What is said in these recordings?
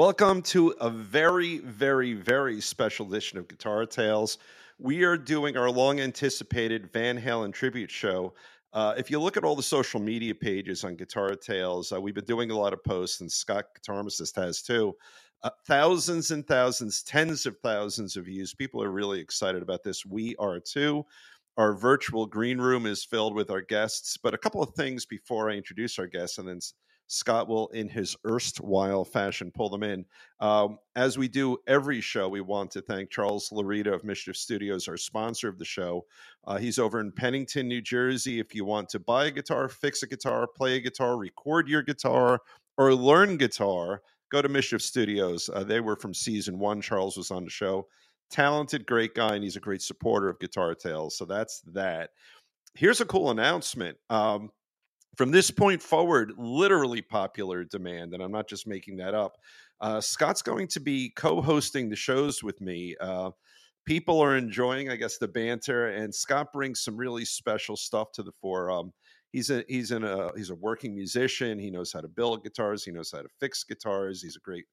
Welcome to a very, very, very special edition of Guitar Tales. We are doing our long anticipated Van Halen tribute show. Uh, if you look at all the social media pages on Guitar Tales, uh, we've been doing a lot of posts, and Scott Guitarmicist has too. Uh, thousands and thousands, tens of thousands of views. People are really excited about this. We are too. Our virtual green room is filled with our guests. But a couple of things before I introduce our guests, and then Scott will, in his erstwhile fashion, pull them in. Um, as we do every show, we want to thank Charles Larita of Mischief Studios, our sponsor of the show. Uh, he's over in Pennington, New Jersey. If you want to buy a guitar, fix a guitar, play a guitar, record your guitar, or learn guitar, go to Mischief Studios. Uh, they were from season one. Charles was on the show. Talented, great guy, and he's a great supporter of Guitar Tales. So that's that. Here's a cool announcement. Um, from this point forward, literally popular demand, and I'm not just making that up. Uh, Scott's going to be co-hosting the shows with me. Uh, people are enjoying, I guess, the banter, and Scott brings some really special stuff to the fore. Um, he's a he's in a he's a working musician. He knows how to build guitars. He knows how to fix guitars. He's a great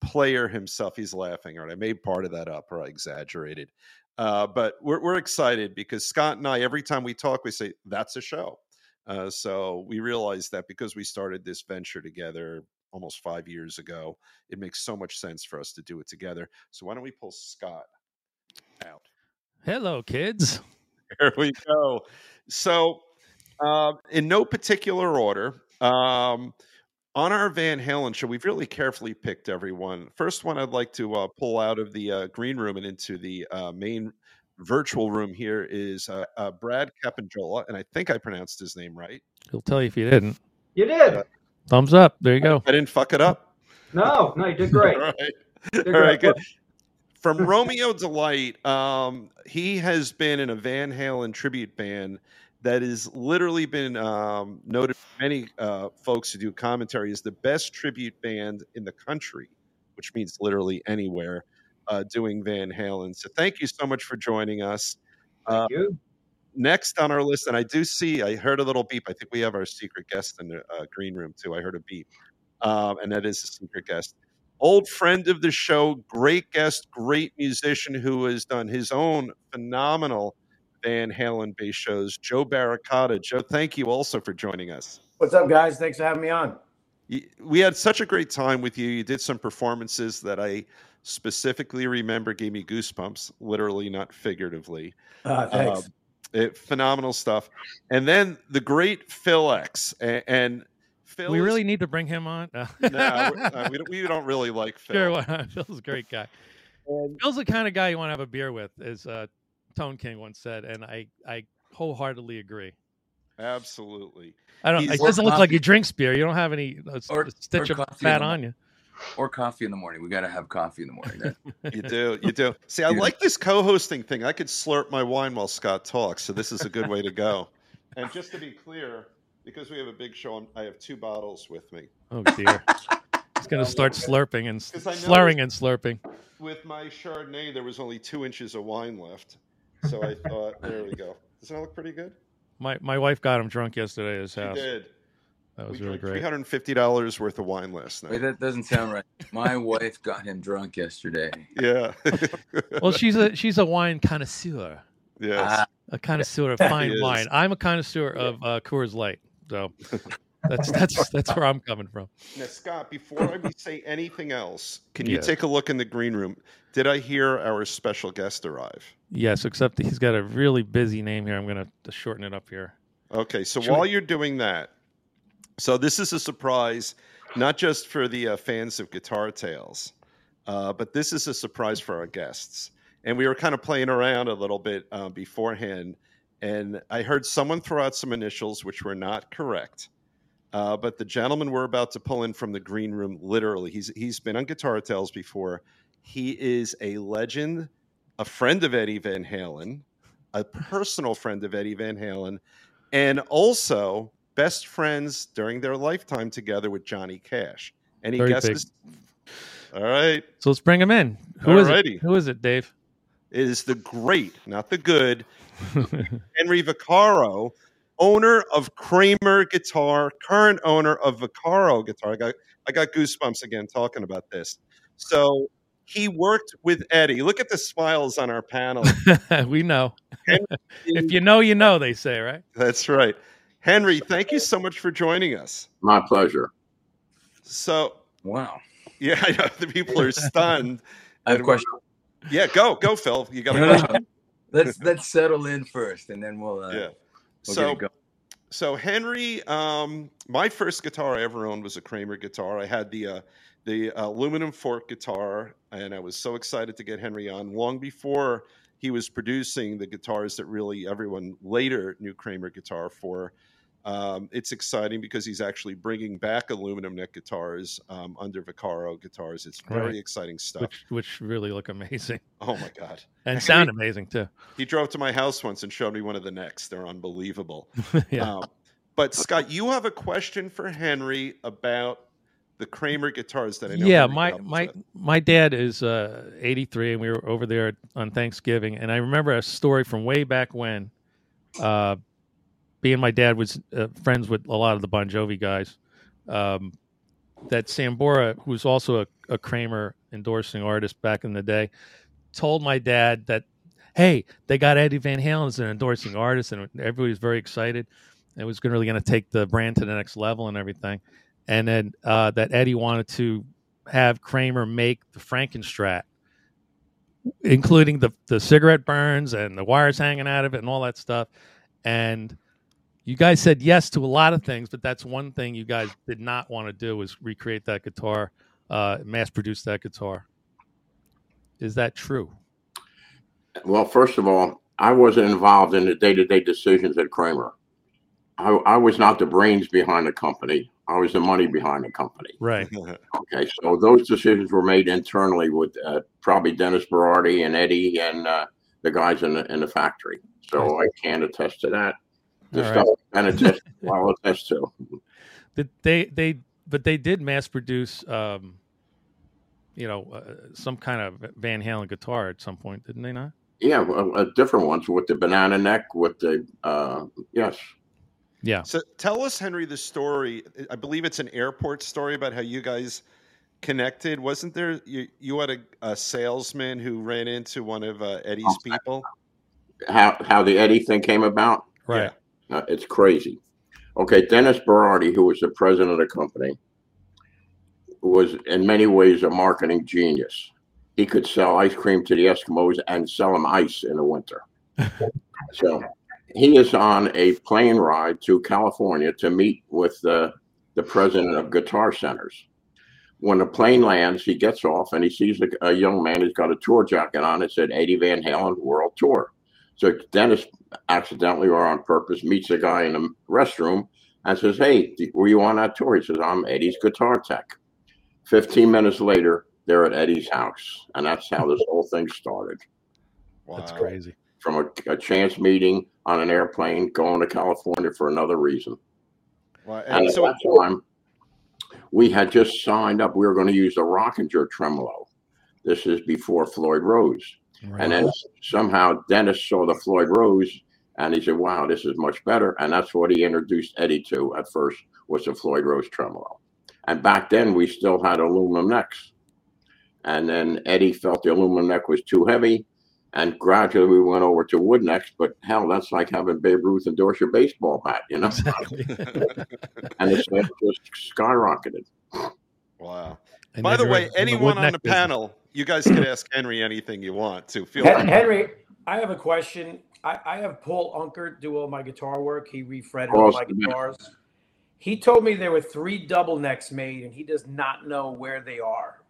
player himself. He's laughing. All right, I made part of that up, or I exaggerated. Uh, but we're we're excited because Scott and I, every time we talk, we say that's a show. Uh, so we realized that because we started this venture together almost five years ago, it makes so much sense for us to do it together. So why don't we pull Scott out? Hello, kids. There we go. So, uh, in no particular order, um, on our Van Halen show, we've really carefully picked everyone. First one I'd like to uh, pull out of the uh, green room and into the uh, main virtual room here is uh, uh, Brad Capanjola, and I think I pronounced his name right. He'll tell you if you didn't. You did. Thumbs up. There you go. I, I didn't fuck it up. No, no, you did great. All right, Did all great. right, good. From Romeo Delight, um, he has been in a Van Halen tribute band that has literally been um, noted by many uh, folks who do commentary as the best tribute band in the country, which means literally anywhere uh, doing Van Halen. So thank you so much for joining us. Uh, Thank you. next on our list, and I do see, I heard a little beep. I think we have our secret guest in the uh, green room too. I heard a beep, um, and that is a secret guest. Old friend of the show, great guest, great musician who has done his own phenomenal Van Halen bass shows, Joe Baracata. Joe, thank you also for joining us. What's up, guys? Thanks for having me on. We had such a great time with you. You did some performances that I specifically remember gave me goosebumps, literally, not figuratively. Uh, thanks. Um, it, phenomenal stuff. And then the great Phil X. And, and Phil we is- really need to bring him on. no, we're- uh, we, don't, we don't really like Phil. sure, why not? Phil's a great guy. And- Phil's the kind of guy you want to have a beer with, as uh, Tone King once said, and I, I wholeheartedly agree. Absolutely. I don't. He's- It doesn't look like coffee. he drinks beer. You don't have any uh, s- Or- stitch or of fat the on you. Or coffee in the morning. We got to have coffee in the morning. You do. You do. See, I Yeah. like this co hosting thing. I could slurp my wine while Scott talks. So this is a good way to go. And just to be clear, because we have a big show, I'm- I have two bottles with me. Oh dear. He's gonna start slurping and I slurring and slurping. With my Chardonnay, there was only two inches of wine left. So I thought, there we go. Doesn't that look pretty good? My my wife got him drunk yesterday at his She house. did. That was we really great. $350 worth of wine last Wait, night. that doesn't sound right. My wife got him drunk yesterday. Yeah. Well, she's a she's a wine connoisseur. yes. Ah, a connoisseur of fine wine. I'm a connoisseur of uh, Coors Light, so that's that's that's where I'm coming from. Now, Scott, before we say anything else, can you Yes. take a look in the green room? Did I hear our special guest arrive? Yes, except he's got a really busy name here. I'm gonna to shorten it up here. Okay, so Should while we- you're doing that, so this is a surprise, not just for the uh, fans of Guitar Tales, uh, but this is a surprise for our guests. And we were kind of playing around a little bit uh, beforehand, and I heard someone throw out some initials which were not correct. Uh, but the gentleman we're about to pull in from the green room, literally, he's he's been on Guitar Tales before. He is a legend, a friend of Eddie Van Halen, a personal friend of Eddie Van Halen, and also best friends during their lifetime together with Johnny Cash. Any Very big. guesses? All right. So let's bring him in. Who is Alrighty. it? Who is it, Dave? It is the great, not the good, Henry Vaccaro. owner of Kramer Guitar, current owner of Vaccaro Guitar. I got I got goosebumps again talking about this. So he worked with Eddie. Look at the smiles on our panel. we know. if you know, you know. They say, right? That's right. Henry, thank you so much for joining us. My pleasure. So, Wow. yeah, I know the people are stunned. I have a question. Yeah, go, go, Phil. You got a No, no. Let's let's settle in first, and then we'll uh, Yeah. we'll So, get going. so Henry, um, my first guitar I ever owned was a Kramer guitar. I had the uh, the aluminum fork guitar, and I was so excited to get Henry on long before he was producing the guitars that really everyone later knew Kramer guitar for. Um, it's exciting because he's actually bringing back aluminum neck guitars um, under Vaccaro guitars. It's very Right. exciting stuff. Which which really look amazing oh my god! and sound amazing too. He drove to my house once and showed me one of the necks. They're unbelievable. yeah. Um, but Scott, you have a question for Henry about the Kramer guitars that I know. yeah my my with. my dad is uh 83 and we were over there on thanksgiving and i remember a story from way back when uh being my dad was uh, friends with a lot of the bon jovi guys. Um that sambora who's also a, a kramer endorsing artist back in the day told my dad that hey they got eddie van halen as an endorsing artist and everybody was very excited. It was really going to take the brand to the next level and everything. And then uh, that Eddie wanted to have Kramer make the Frankenstrat, including the the cigarette burns and the wires hanging out of it and all that stuff. And you guys said yes to a lot of things, but that's one thing you guys did not want to do was recreate that guitar, uh, mass produce that guitar. Is that true? Well, first of all, I wasn't involved in the day-to-day decisions at Kramer. I, I was not the brains behind the company. I was the money behind the company. Right. Okay, so those decisions were made internally with uh, probably Dennis Berardi and Eddie and uh, the guys in the in the factory. So I can't attest to that. The All right. stuff I can attest, I'll attest to. Did they they but they did mass produce um, you know uh, some kind of Van Halen guitar at some point, didn't they not? Yeah, well, uh, different ones with the banana neck, with the uh, yes. Yeah. So tell us, Henry, the story. I believe it's an airport story about how you guys connected. Wasn't there? You, you had a, a salesman who ran into one of uh, Eddie's people. How how the Eddie thing came about? Right. Uh, it's crazy. Okay, Dennis Berardi, who was the president of the company, was in many ways a marketing genius. He could sell ice cream to the Eskimos and sell them ice in the winter. so he is on a plane ride to California to meet with the, the president of Guitar Centers. When the plane lands, he gets off and he sees a, a young man who's got a tour jacket on. It said Eddie Van Halen World Tour. So Dennis accidentally or on purpose meets a guy in the restroom and says, Hey, were you on that tour? He says, I'm Eddie's guitar tech. 15 minutes later, they're at Eddie's house. And that's how this whole thing started That's crazy. from a, a chance meeting on an airplane going to California for another reason. Wow. And And at that time, we had just signed up. We were going to use the Rockinger tremolo. This is before Floyd Rose. Right. And then somehow Dennis saw the Floyd Rose and he said, wow, this is much better. And that's what he introduced Eddie to at first was the Floyd Rose tremolo. And back then we still had aluminum necks. And then Eddie felt the aluminum neck was too heavy. And gradually we went over to wood necks. But hell, that's like having Babe Ruth endorse your baseball bat, you know? exactly. and the sales just skyrocketed. wow. And By the way, in anyone wood on neck the business. panel, you guys can ask Henry anything you want to. Feel Hen- free. Henry, I have a question. I, I have Paul Unkert do all my guitar work. He refretted all my guitars. He told me there were three double necks made, and he does not know where they are.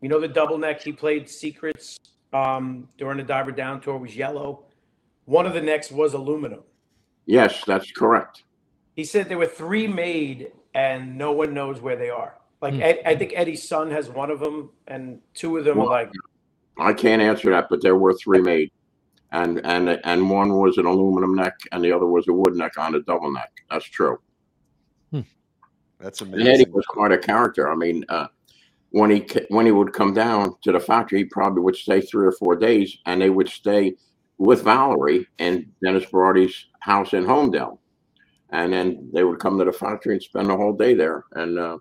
You know the double neck he played Secrets um, during the Diver Down tour was yellow. One of the necks was aluminum. Yes, that's correct. He said there were three made, and no one knows where they are. Like Hmm. Ed, I think Eddie's son has one of them, and two of them are like I can't answer that, but there were three made. And and and one was an aluminum neck and the other was a wood neck on a double neck. That's true. That's amazing. And Eddie was quite a character. I mean, uh, when he when he would come down to the factory, he probably would stay three or four days, and they would stay with Valerie in Dennis Berardi's house in Holmdel. and then they would come to the factory and spend the whole day there. And uh,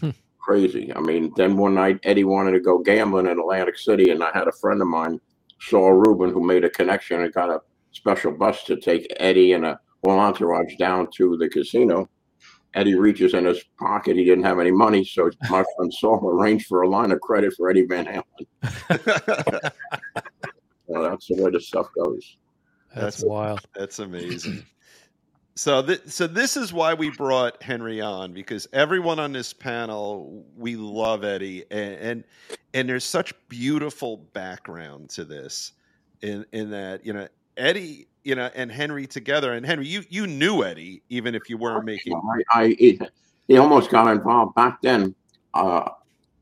Hmm. crazy. I mean, then one night Eddie wanted to go gambling in Atlantic City, and I had a friend of mine, Saul Rubin, who made a connection and got a special bus to take Eddie and a whole entourage down to the casino. Eddie reaches in his pocket. He didn't have any money, so my friend Saul arranged for a line of credit for Eddie Van Halen. Well, that's the way the stuff goes. That's, That's- wild. That's amazing. So, th- so this is why we brought Henry on because everyone on this panel we love Eddie, and and, and there's such beautiful background to this, in in that you know Eddie, you know, and Henry together, and Henry, you you knew Eddie even if you weren't making. I, I he, he almost got involved back then. Uh,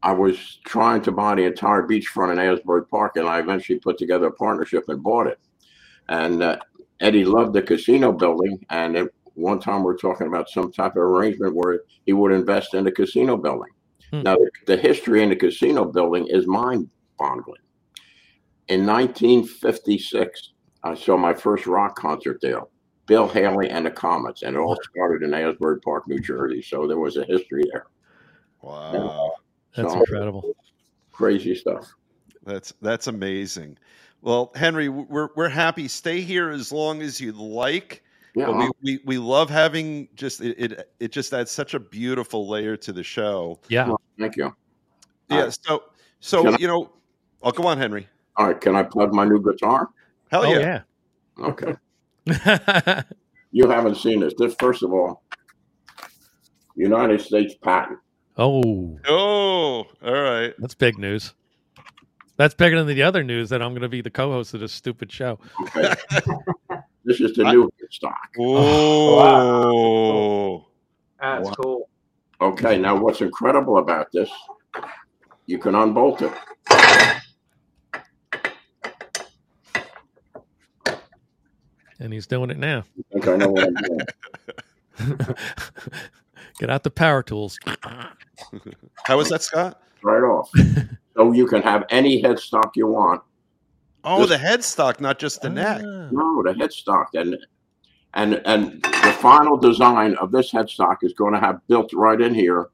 I was trying to buy the entire beachfront in Asbury Park, and I eventually put together a partnership and bought it. And uh, Eddie loved the casino building, and at one time we are talking about some type of arrangement where he would invest in the casino building. Hmm. Now, the, the history in the casino building is mind-boggling. In 1956, I saw my first rock concert there. Bill Haley and the Comets, and it all started in Asbury Park, New Jersey. So there was a history there. Wow, That's So- incredible. Crazy stuff. that's that's amazing. Well, Henry, we're we're happy. Stay here as long as you'd like. Yeah, But we, we, we love having just it, it it just adds such a beautiful layer to the show. Yeah. thank you. Yeah. Uh, So so I- you know, oh, go on, Henry. All right, can I plug my new guitar? Hell oh yeah. Okay. You haven't seen this. This, first of all, United States patent. oh, Oh, all right. that's big news. That's bigger than the other news that I'm going to be the co-host of this stupid show. Okay. this is the I- new stock. Oh, That's Wow. cool. Okay, now what's incredible about this, you can unbolt it. And he's doing it now. I think I know what I'm doing. Get out the power tools. how was that, Scott? Right off. So you can have any headstock you want. Oh, This- the headstock, not just the neck. Ah. No, the headstock and and and the final design of this headstock is going to have built right in here.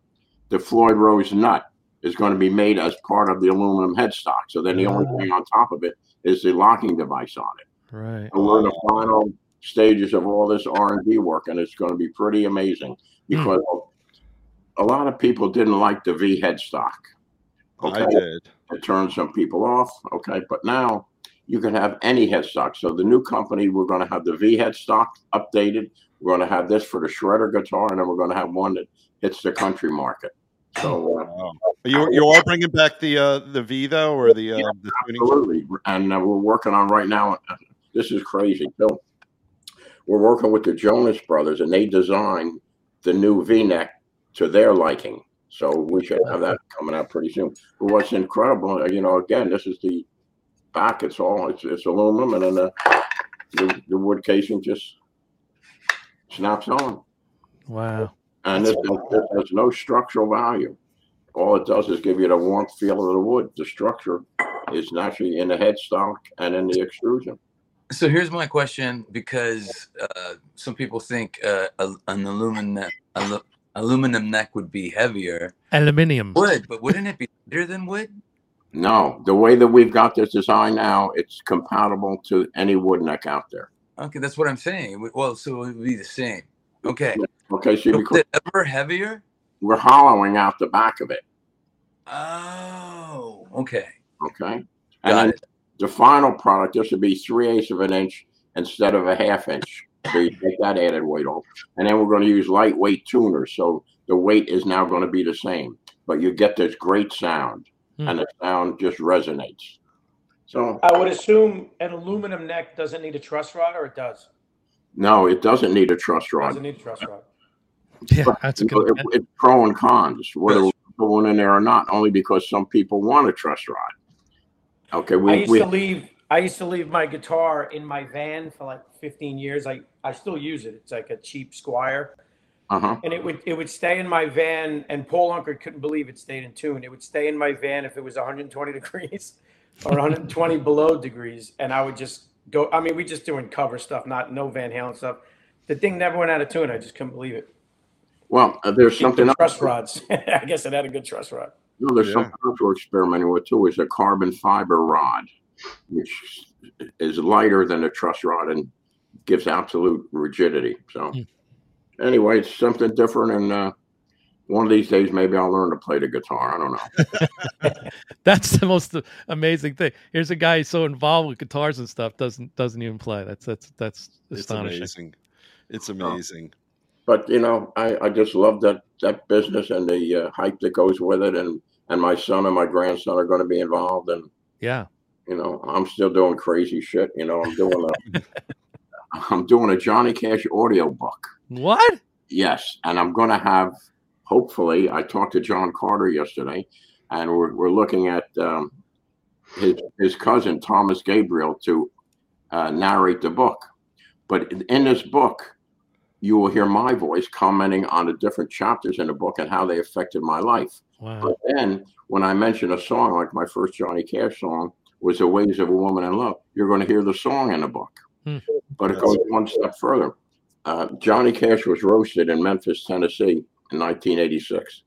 The Floyd Rose nut is going to be made as part of the aluminum headstock. So then the only Ah. thing on top of it is the locking device on it. Right. And we're in the final stages of all this R and D work, and it's going to be pretty amazing because a lot of people didn't like the V headstock. Okay, I did. it turned some people off. Okay, but now you can have any headstock. So the new company, we're going to have the V headstock updated. We're going to have this for the shredder guitar, and then we're going to have one that hits the country market. So uh, Wow. You you are bringing back the uh, the V though, or the uh, Yeah, the absolutely, and uh, we're working on right now. This is crazy, Bill. We're working with the Jonas Brothers, and they designed the new V-neck to their liking. So we should have that coming out pretty soon. But what's incredible, uh, you know, again, this is the back. It's all it's, it's aluminum, and then the, the the wood casing just snaps on, Wow. and this, this has no structural value. All it does is give you the warmth feel of the wood. The structure is naturally in the headstock and in the extrusion. So here's my question because uh, some people think uh, a- an aluminum alu- aluminum neck would be heavier. Aluminium. Wood, but wouldn't it be lighter than wood? No, the way that we've got this design now, it's compatible to any wood neck out there. Okay, that's what I'm saying. Well, so it would be the same. Okay. Okay, see, So because is it ever heavier? we're hollowing out the back of it. Oh, okay. Okay, and Got then it. the final product, this would be three eighths of an inch instead of a half inch. So you take that added weight off, and then we're going to use lightweight tuners, so the weight is now going to be the same, but you get this great sound, Hmm. and the sound just resonates. So I would assume an aluminum neck doesn't need a truss rod, or it does. no, it doesn't need a truss rod. Doesn't need a truss rod. Yeah, that's a You know, good. it- it's pro and cons, whether we put one in there or not, only because some people want a truss rod. Okay, I we, used we to leave. I used to leave my guitar in my van for like 15 years. I I still use it. It's like a cheap Squier, uh-huh. and it would it would stay in my van. And Paul Unker couldn't believe it stayed in tune. It would stay in my van if it was 120 degrees or 120 below degrees, and I would just go. I mean, we just doing cover stuff, not no Van Halen stuff. the thing never went out of tune. I just couldn't believe it. Well, uh, there's something The else. truss rods. I guess it had a good truss rod. No, there's Yeah. something else we're experimenting with too. Is a carbon fiber rod, which is lighter than a truss rod and gives absolute rigidity. So, Hmm. anyway, it's something different, and uh, one of these days maybe I'll learn to play the guitar. I don't know. That's the most amazing thing. Here's a guy who's so involved with guitars and stuff doesn't doesn't even play. That's that's that's It's astonishing. amazing. It's amazing. But you know, I, I just love that that business and the uh, hype that goes with it, and and my son and my grandson are going to be involved, and Yeah. You know, I'm still doing crazy shit. You know, I'm doing a I'm doing a Johnny Cash audio book. What? Yes, and I'm going to have. Hopefully, I talked to John Carter yesterday, and we're we're looking at um, his his cousin Thomas Gabriel to uh, narrate the book. But in- this book, you will hear my voice commenting on the different chapters in the book and how they affected my life. Wow. But then, when I mention a song like my first Johnny Cash song was "The Ways of a Woman in Love," you're going to hear the song in the book. Hmm. But it goes one step further. Uh, Johnny Cash was roasted in Memphis, Tennessee, in 1986,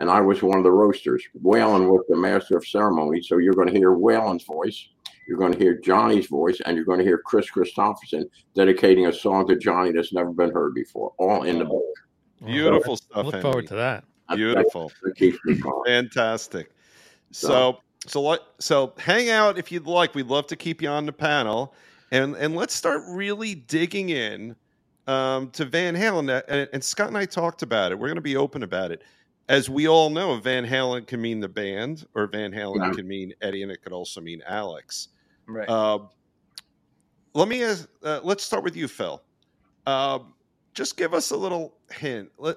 and I was one of the roasters. Waylon was the master of ceremony, so you're going to hear Waylon's voice. You're going to hear Johnny's voice, and you're going to hear Kris Kristofferson dedicating a song to Johnny that's never been heard before, all in the book. Beautiful I stuff. look Henry. forward to that. That- Beautiful. That keeps. Fantastic. So so let so hang out if you'd like. We'd love to keep you on the panel, and and let's start really digging in um, to Van Halen. And, and Scott and I talked about it. We're going to be open about it. As we all know, Van Halen can mean the band, or Van Halen Yeah. can mean Eddie, and it could also mean Alex. Right. Uh, let me ask, uh, let's start with you, Phil. Uh, just give us a little hint. Let,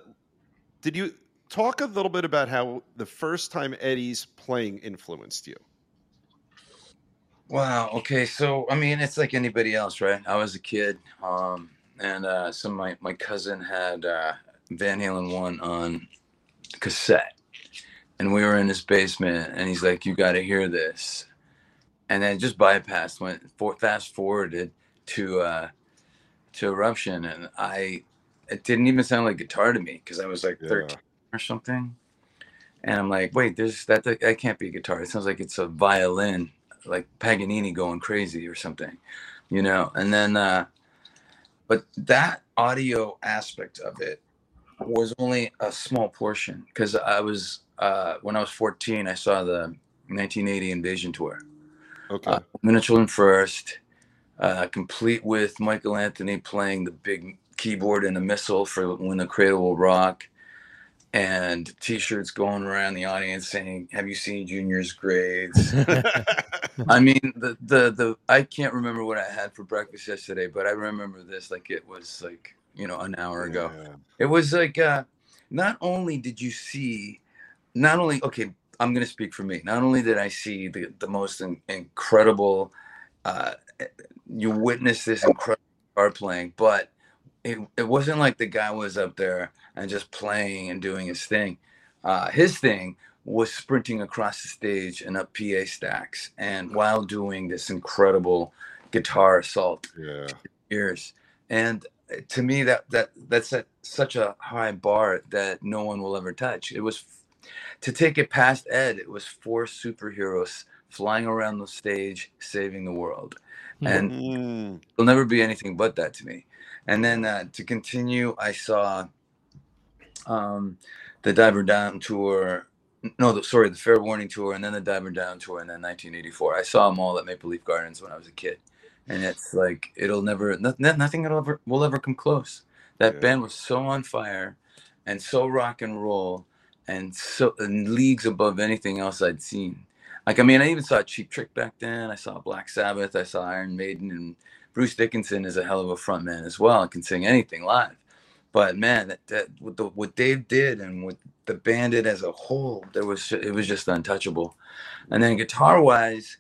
did you talk a little bit about how the first time Eddie's playing influenced you? Wow. Okay. So I mean, it's like anybody else, right? I was a kid, um, and uh, so my my cousin had uh, Van Halen one on cassette, and we were in his basement, and he's like, "You got to hear this," and then just bypassed, went for, fast forwarded to uh, to Eruption, and I it didn't even sound like guitar to me because I was like Yeah. 13 or something. And I'm like, wait, there's that that can't be a guitar. It sounds like it's a violin, like Paganini going crazy or something, you know. And then, uh, but that audio aspect of it was only a small portion because I was uh, when I was 14, I saw the 1980 Invasion tour. Okay. Uh, Women and Children first, uh, complete with Michael Anthony playing the big keyboard and a missile for When the Cradle Will Rock, and T-shirts going around the audience saying, "Have you seen Junior's grades?" I mean, the the the I can't remember what I had for breakfast yesterday, but I remember this like it was like you know an hour ago. Yeah. It was like uh, not only did you see, not only okay, I'm gonna speak for me. Not only did I see the the most in, incredible, uh, you witnessed this incredible guitar playing, but it it wasn't like the guy was up there and just playing and doing his thing. Uh, his thing was sprinting across the stage and up PA stacks, and while doing this incredible guitar assault Yeah. years. And uh, to me, that that that's at such a high bar that no one will ever touch. It was to take it past Ed. It was four superheroes flying around the stage, saving the world, and Mm. it'll never be anything but that to me. And then uh, to continue, I saw um, the Diver Down tour. No, the, sorry, the Fair Warning tour, and then the Diver Down tour, and then 1984. I saw them all at Maple Leaf Gardens when I was a kid, and it's like it'll never, no, no- nothing will ever will ever come close. That Yeah. band was so on fire, and so rock and roll, and so and leagues above anything else I'd seen. Like I mean, I even saw Cheap Trick back then. I saw Black Sabbath. I saw Iron Maiden, and Bruce Dickinson is a hell of a frontman as well and can sing anything live. But man, that, that what, the, what Dave did and what the band did as a whole, there was it was just untouchable. And then guitar wise,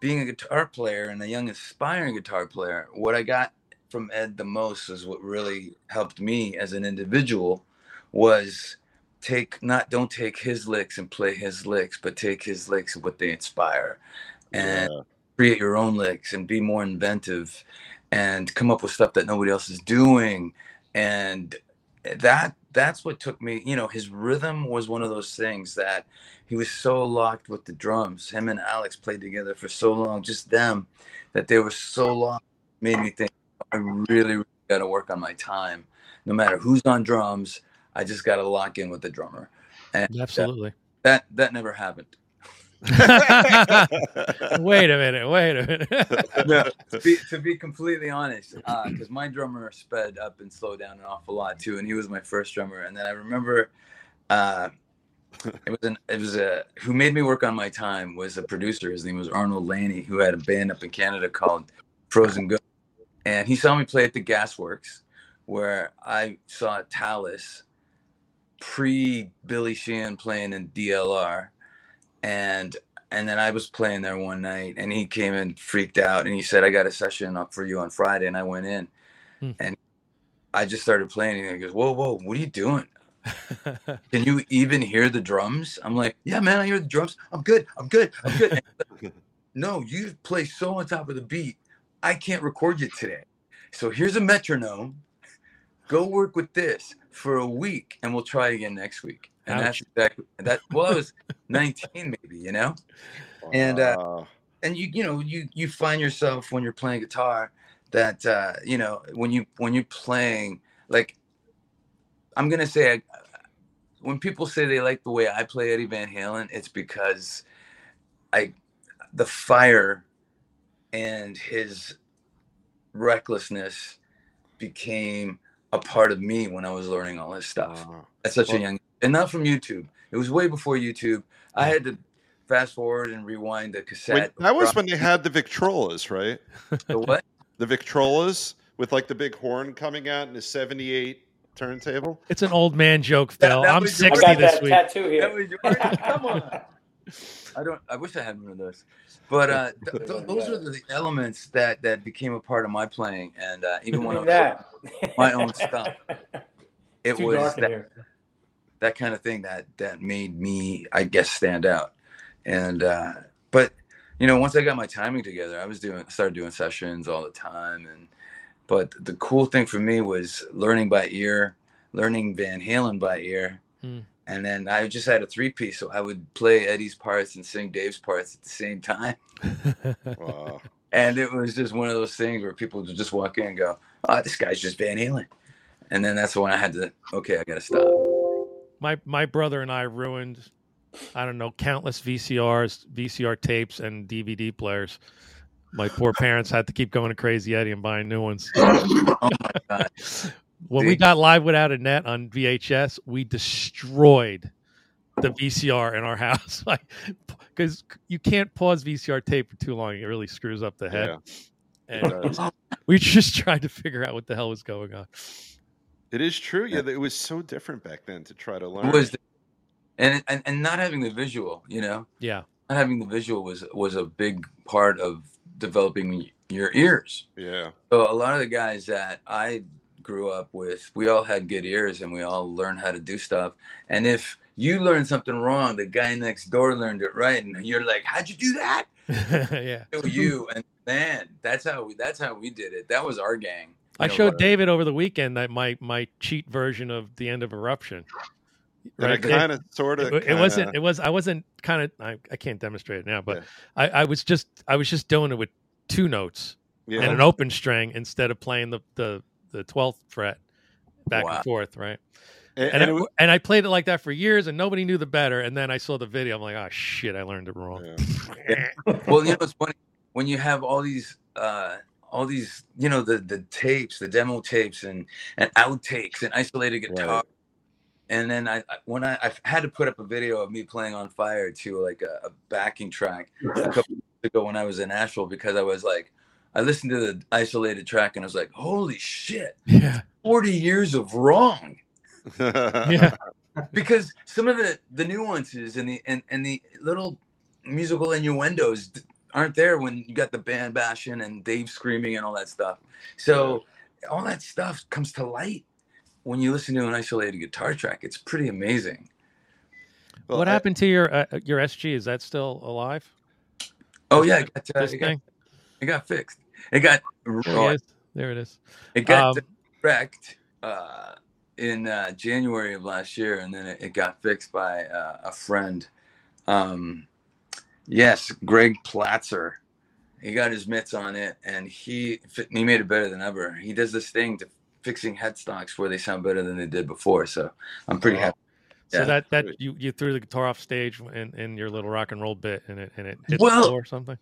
being a guitar player and a young aspiring guitar player, what I got from Ed the most is what really helped me as an individual was take not don't take his licks and play his licks, but take his licks and what they inspire. And Yeah. Create your own licks and be more inventive and come up with stuff that nobody else is doing and that that's what took me. You know, his rhythm was one of those things that he was so locked with the drums. Him and Alex played together for so long, just them, that they were so locked. Made me think I really, really got to work on my time. No matter who's on drums, I just got to lock in with the drummer. And Absolutely. that that never happened. wait a minute. Wait a minute. no, to be to be completely honest, because my drummer sped up and slowed down an awful lot too, and he was my first drummer. And then I remember, uh, it was an it was a who made me work on my time was a producer. His name was Arnold Lanni, who had a band up in Canada called Frozen Ghost, and he saw me play at the Gasworks, where I saw Talas pre Billy Sheehan playing in DLR and and then I was playing there one night, and he came and freaked out, and he said, "I got a session up for you on Friday," and I went in, Hmm. and I just started playing, and he goes, "Whoa, whoa, what are you doing? Can you even hear the drums?" I'm like, "Yeah, man, I hear the drums. I'm good. I'm good. I'm good." Like, no, you play so on top of the beat. I can't record you today. So here's a metronome. Go work with this for a week, and we'll try again next week. And that's exactly that. Well, I was 19, maybe, you know. And, uh, and you you know you you find yourself when you're playing guitar that uh you know when you when you're playing like i'm gonna say I, when people say they like the way i play eddie van halen it's because i the fire and his recklessness became a part of me when i was learning all this stuff Wow. at such Well- a young and not from youtube it was way before youtube i had to fast forward and rewind the Wait, cassette that was when they had the Victrolas, right? the what The Victrolas with like the big horn coming out in a 78 turntable. It's an old man joke, Phil. that I'm was your- I 60 got this that week. tattoo That here. was? Come on. I don't. I wish I had one of those. But uh, th- th- those are the elements that that became a part of my playing, and uh, even when I was that. my own stuff. it Too was dark in that, here. That kind of thing that that made me, I guess, stand out. And uh, but you know, once I got my timing together, I was doing started doing sessions all the time. And but the cool thing for me was learning by ear, learning Van Halen by ear. Hmm. And then I just had a three piece, so I would play Eddie's parts and sing Dave's parts at the same time. Wow. And it was just one of those things where people would just walk in and go, "Oh, this guy's just Van Halen," and then that's when I had to, okay, I gotta stop. My my brother and I ruined, I don't know, countless VCRs, VCR tapes, and DVD players. My poor parents had to keep going to Crazy Eddie and buying new ones. Oh my god, When we got Live Without a Net on VHS, we destroyed the VCR in our house. like, because you can't pause VCR tape for too long; it really screws up the head. Yeah. And It we just tried to figure out what the hell was going on. It is true. Yeah, it was so different back then to try to learn. it was, and, and and not having the visual, you know, Yeah, not having the visual was was a big part of developing your ears. yeah. So a lot of the guys that I grew up with, we all had good ears and we all learned how to do stuff. And if you learned something wrong, the guy next door learned it right, and you're like, "How'd you do that?" yeah. It was you and man, that's how we that's how we did it. That was our gang. I know, showed what- David over the weekend that my my cheat version of the end of eruption. And it It- kind of, sort of, it, it wasn't. It was. I wasn't kind of. I, I can't demonstrate it now, but Yeah. I, I was just. I was just doing it with two notes Yeah. and an open string instead of playing the the the twelfth fret back Wow. and forth, right? and, And and it, it was, and I played it like that for years, and nobody knew the better. And then I saw the video. I'm like, oh shit, I learned it wrong. yeah. Well, you know, it's funny when you have all these, uh, all these, you know, the the tapes, the demo tapes, and and outtakes, and isolated guitar. Right. And then I, when I, I had to put up a video of me playing on fire to like a, a backing track a couple years ago when I was in Nashville because I was like, I listened to the isolated track and I was like, holy shit, Yeah, forty years of wrong. yeah, because some of the the nuances and the and, and the little musical innuendos aren't there when you got the band bashing and Dave screaming and all that stuff. So all that stuff comes to light when you listen to an isolated guitar track. It's pretty amazing. Well, what I- happened to your uh, your SG? Is that still alive? Oh yeah, it got, uh, This it got, thing. it got fixed. It got There, raw- it is. there it is. it got Um, wrecked uh, in uh, January of last year, and then it, it got fixed by uh, a friend. Um, yes, Greg Platzer. He got his mitts on it, and he he made it better than ever. He does this thing to fixing headstocks where they sound better than they did before. So I'm pretty happy. So Yeah. that that you, you threw the guitar off stage in, in your little rock and roll bit and it and it hit the Well- floor or something.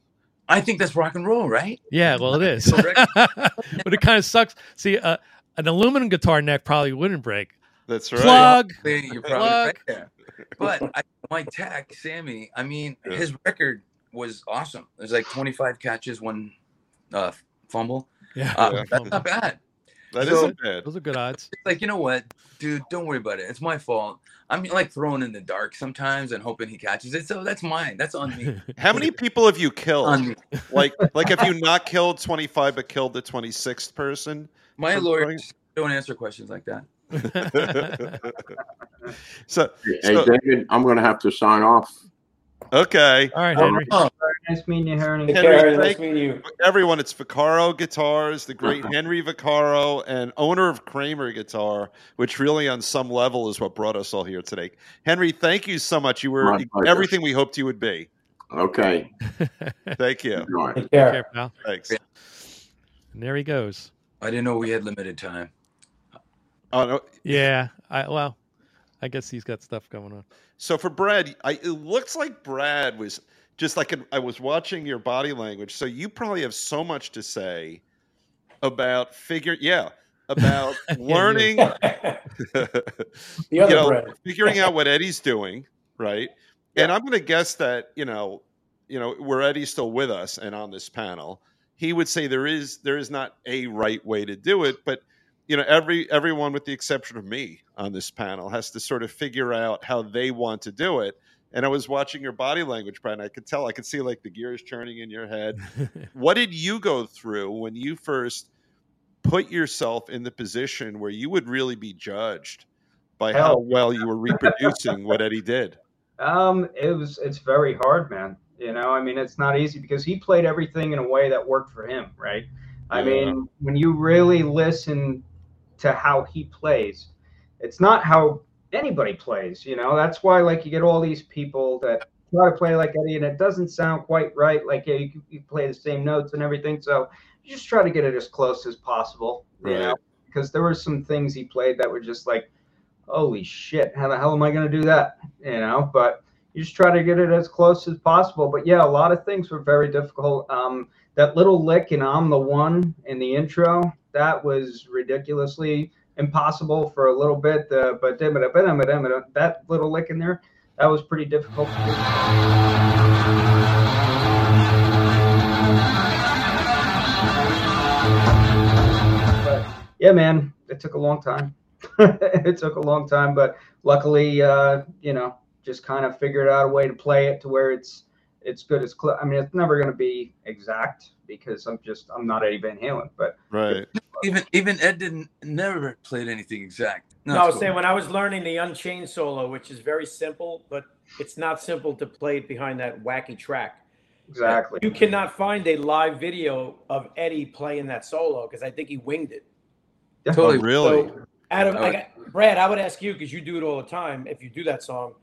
I think that's rock and roll, right? Yeah, well, it is. But it kind of sucks. See, uh, an aluminum guitar neck probably wouldn't break. That's right. Plug. You're probably Plug. right there. But I, my tech, Sammy, I mean, Yeah. his record was awesome. There's like 25 catches, one uh, fumble. Yeah, Uh, Yeah. That's not bad. That So- not bad. those are good odds. It's like, you know what, dude, don't worry about it. It's my fault. I'm like throwing in the dark sometimes and hoping he catches it. So that's mine. That's on me. How many people have you killed? on me. like, like have you not killed 25 but killed the 26th person? My For lawyers don't answer questions like that. so, Hey, So- David, I'm going to have to sign off. okay. All right, Henry. Oh, Nice meeting you, Henry. Henry, care. Nice meeting you. Everyone, it's Vaccaro Guitars, the great uh-huh. Henry Vaccaro and owner of Kramer Guitar, which really, on some level, is what brought us all here today. Henry, thank you so much. You were everything we hoped you would be. Okay. Thank you. Good night. Take Take care. care, pal. Thanks. And there he goes. I didn't know we had limited time. Oh, no. Yeah. I well, I guess he's got stuff going on. So for Brad, I, it looks like Brad was just like I was watching your body language. So you probably have so much to say about figure, yeah, about learning, the you know, figuring out what Eddie's doing, right? And I'm going to guess that you know, you know, where Eddie's still with us and on this panel, he would say there is there is not a right way to do it, but you know, every everyone with the exception of me on this panel has to sort of figure out how they want to do it. And I was watching your body language, Brian. I could tell, I could see like the gears churning in your head. What did you go through when you first put yourself in the position where you would really be judged by how well you were reproducing what Eddie did? Um, it was it's very hard, man. You know, I mean, it's not easy because he played everything in a way that worked for him, right? I mean, when you really listen to how he plays, it's not how anybody plays. You know, that's why like you get all these people that try to play like Eddie, and it doesn't sound quite right. Like yeah, you, you play the same notes and everything, so you just try to get it as close as possible. You Right. know, because there were some things he played that were just like holy shit, how the hell am I going to do that? You know, but you just try to get it as close as possible. But yeah, a lot of things were very difficult. Um, that little lick in I'm the One in the intro, that was ridiculously impossible for a little bit. Uh, but that little lick in there, that was pretty difficult to do. Yeah, man, it took a long time. it took a long time, but luckily, uh, you know, just kind of figured out a way to play it to where it's it's good as cl- I mean, it's never going to be exact because I'm just I'm not Eddie Van Halen, but Right. Even even Ed didn't never played anything exact. No, I was it's saying when I was learning the Unchained solo, which is very simple, but it's not simple to play it behind that wacky track. exactly. You cannot find a live video of Eddie playing that solo because I think he winged it. Oh, totally. really? So, out of I like, Brad, I would ask you because you do it all the time. If you do that song,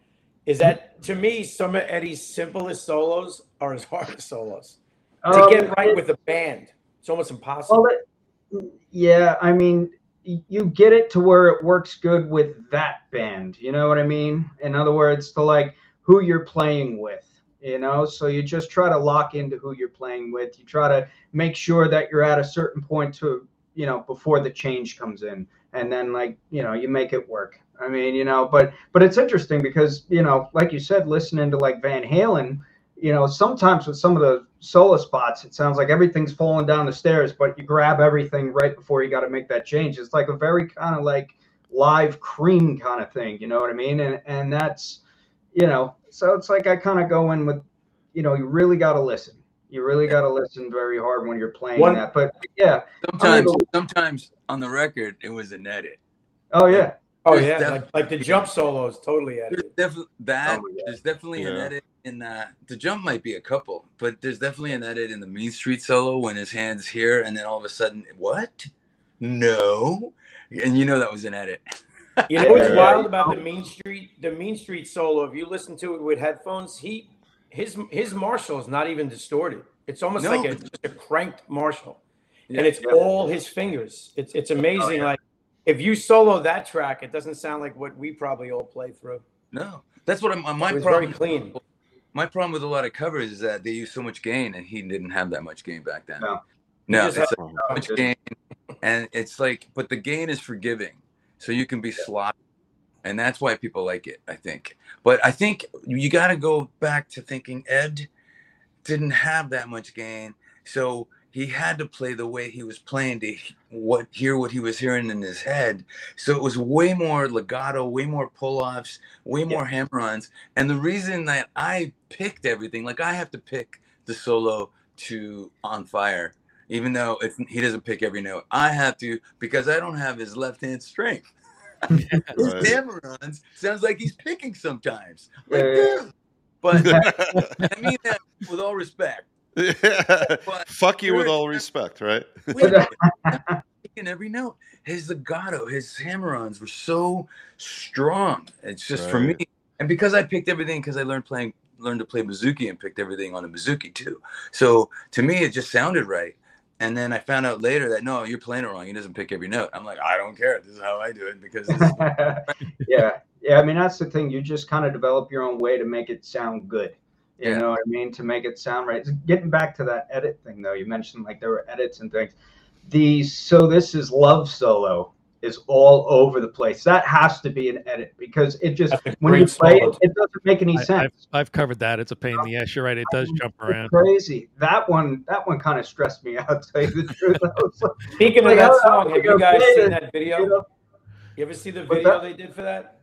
is that to me some of Eddie's simplest solos are his hardest solos to Um, get right with a band? It's almost impossible. Well, it, yeah, I mean, you get it to where it works good with that band. You know what I mean? In other words, to like who you're playing with. You know, so you just try to lock into who you're playing with. You try to make sure that you're at a certain point to, you know, before the change comes in, and then like you know you make it work. I mean, you know, but but it's interesting because you know, like you said, listening to like Van Halen, you know, sometimes with some of the solo spots, it sounds like everything's falling down the stairs, but you grab everything right before you got to make that change. It's like a very kind of like live cream kind of thing, you know what I mean? And and that's, you know, so it's like I kind of go in with, you know, you really got to listen. You really got to listen very hard when you're playing One- that. But yeah, Sometimes sometimes on the record it was an edit. oh yeah, oh there's yeah, def- like, like the jump solos, totally There's edited. definitely that. Oh, yeah. There's definitely an edit in that. The jump might be a couple, but there's definitely an edit in the Mean Street solo when his hands here, and then all of a sudden, what? No, and you know that was an edit. You know what's wild about the Mean Street, the Mean Street solo? If you listen to it with headphones, he his his Marshall is not even distorted. It's almost No. like a, just a cranked Marshall, Yeah. and it's Yeah. all his fingers. It's it's amazing. Oh, like if you solo that track, it doesn't sound like what we probably all play through. No, that's what I'm, my It was problem. very clean. My problem with a lot of covers is that they use so much gain, and he didn't have that much gain back then. No. no, it's like so much gain, and it's like, but the gain is forgiving, so you can be sloppy, and that's why people like it. I think, but I think you got to go back to thinking Ed didn't have that much gain, so he had to play the way he was playing to what hear what he was hearing in his head. So it was way more legato, way more pull-offs, way more hammer-ons. And the reason that I picked everything, like I have to pick the solo to On Fire, even though if he doesn't pick every note, I have to because I don't have his left hand strength. his Right. hammer-ons sounds like he's picking sometimes. Like, Yeah, yeah. But I mean that with all respect. Fuck you with all respect, right? Wait a minute. Every note. His legato, his hammer-ons were so strong. It's just for me, and because I picked everything because I learned playing, learned to play Mizuki and picked everything on a Mizuki too. So to me, it just sounded right. And then I found out later that no, you're playing it wrong. He doesn't pick every note. I'm like, I don't care. This is how I do it because yeah, yeah. I mean, that's the thing. You just kind of develop your own way to make it sound good. You Yeah. know what I mean? To make it sound right. Getting back to that edit thing, though, you mentioned like there were edits and things. The so this is love solo is all over the place. That has to be an edit because it just when you great play solo. it, it doesn't make any I, sense. I've, I've covered that. It's a pain in the ass. You're right. It does jump around. crazy. That one, that one kind of stressed me out. To tell you the truth, I was like, Speaking of that how- how song, have you guys play seen it? that video? you know? You ever see the What's video that? they did for that?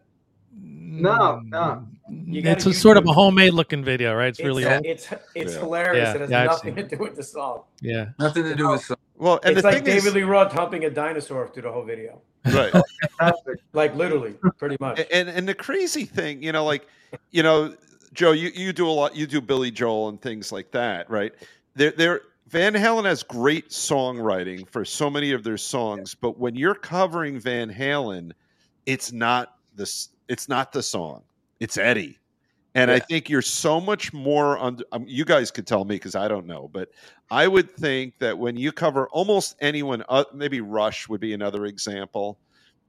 No, no. Mm-hmm. You It's a sort of a homemade looking video, right? It's really it's, old. it's it's Yeah. hilarious. Yeah, it has yeah, nothing to do with the song. Yeah. nothing to do with. Some, Well, and it's the like thing David is, Lee Roth humping a dinosaur through the whole video. right? Fantastic. Like literally, pretty much. and and the crazy thing, you know, like, you know, Joe, you you do a lot. You do Billy Joel and things like that, right? There, there. Van Halen has great songwriting for so many of their songs, but when you're covering Van Halen, it's not this. It's not the song. It's Eddie. And I think you're so much more on. Um, you guys could tell me because I don't know, but I would think that when you cover almost anyone, uh, maybe Rush would be another example.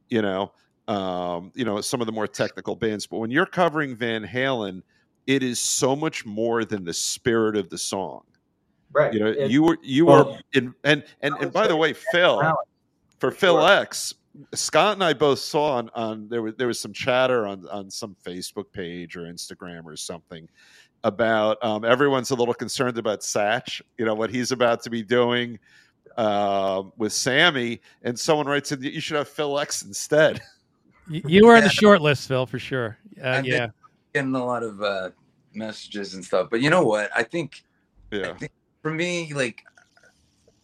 You know, um, you know some of the more technical bands, but when you're covering Van Halen, it is so much more than the spirit of the song. Right. You know, It- you were you Well- were in, and and and by the way, Phil, for Phil X, Scott and I both saw on, on there was there was some chatter on on some Facebook page or Instagram or something about um, everyone's a little concerned about Satch, you know what he's about to be doing um, with Sammy, and someone writes in you should have Phil X instead. You, you were on the short list, Phil, for sure. Uh, I've yeah. getting a lot of uh, messages and stuff. But you know what? I think Yeah, for me, like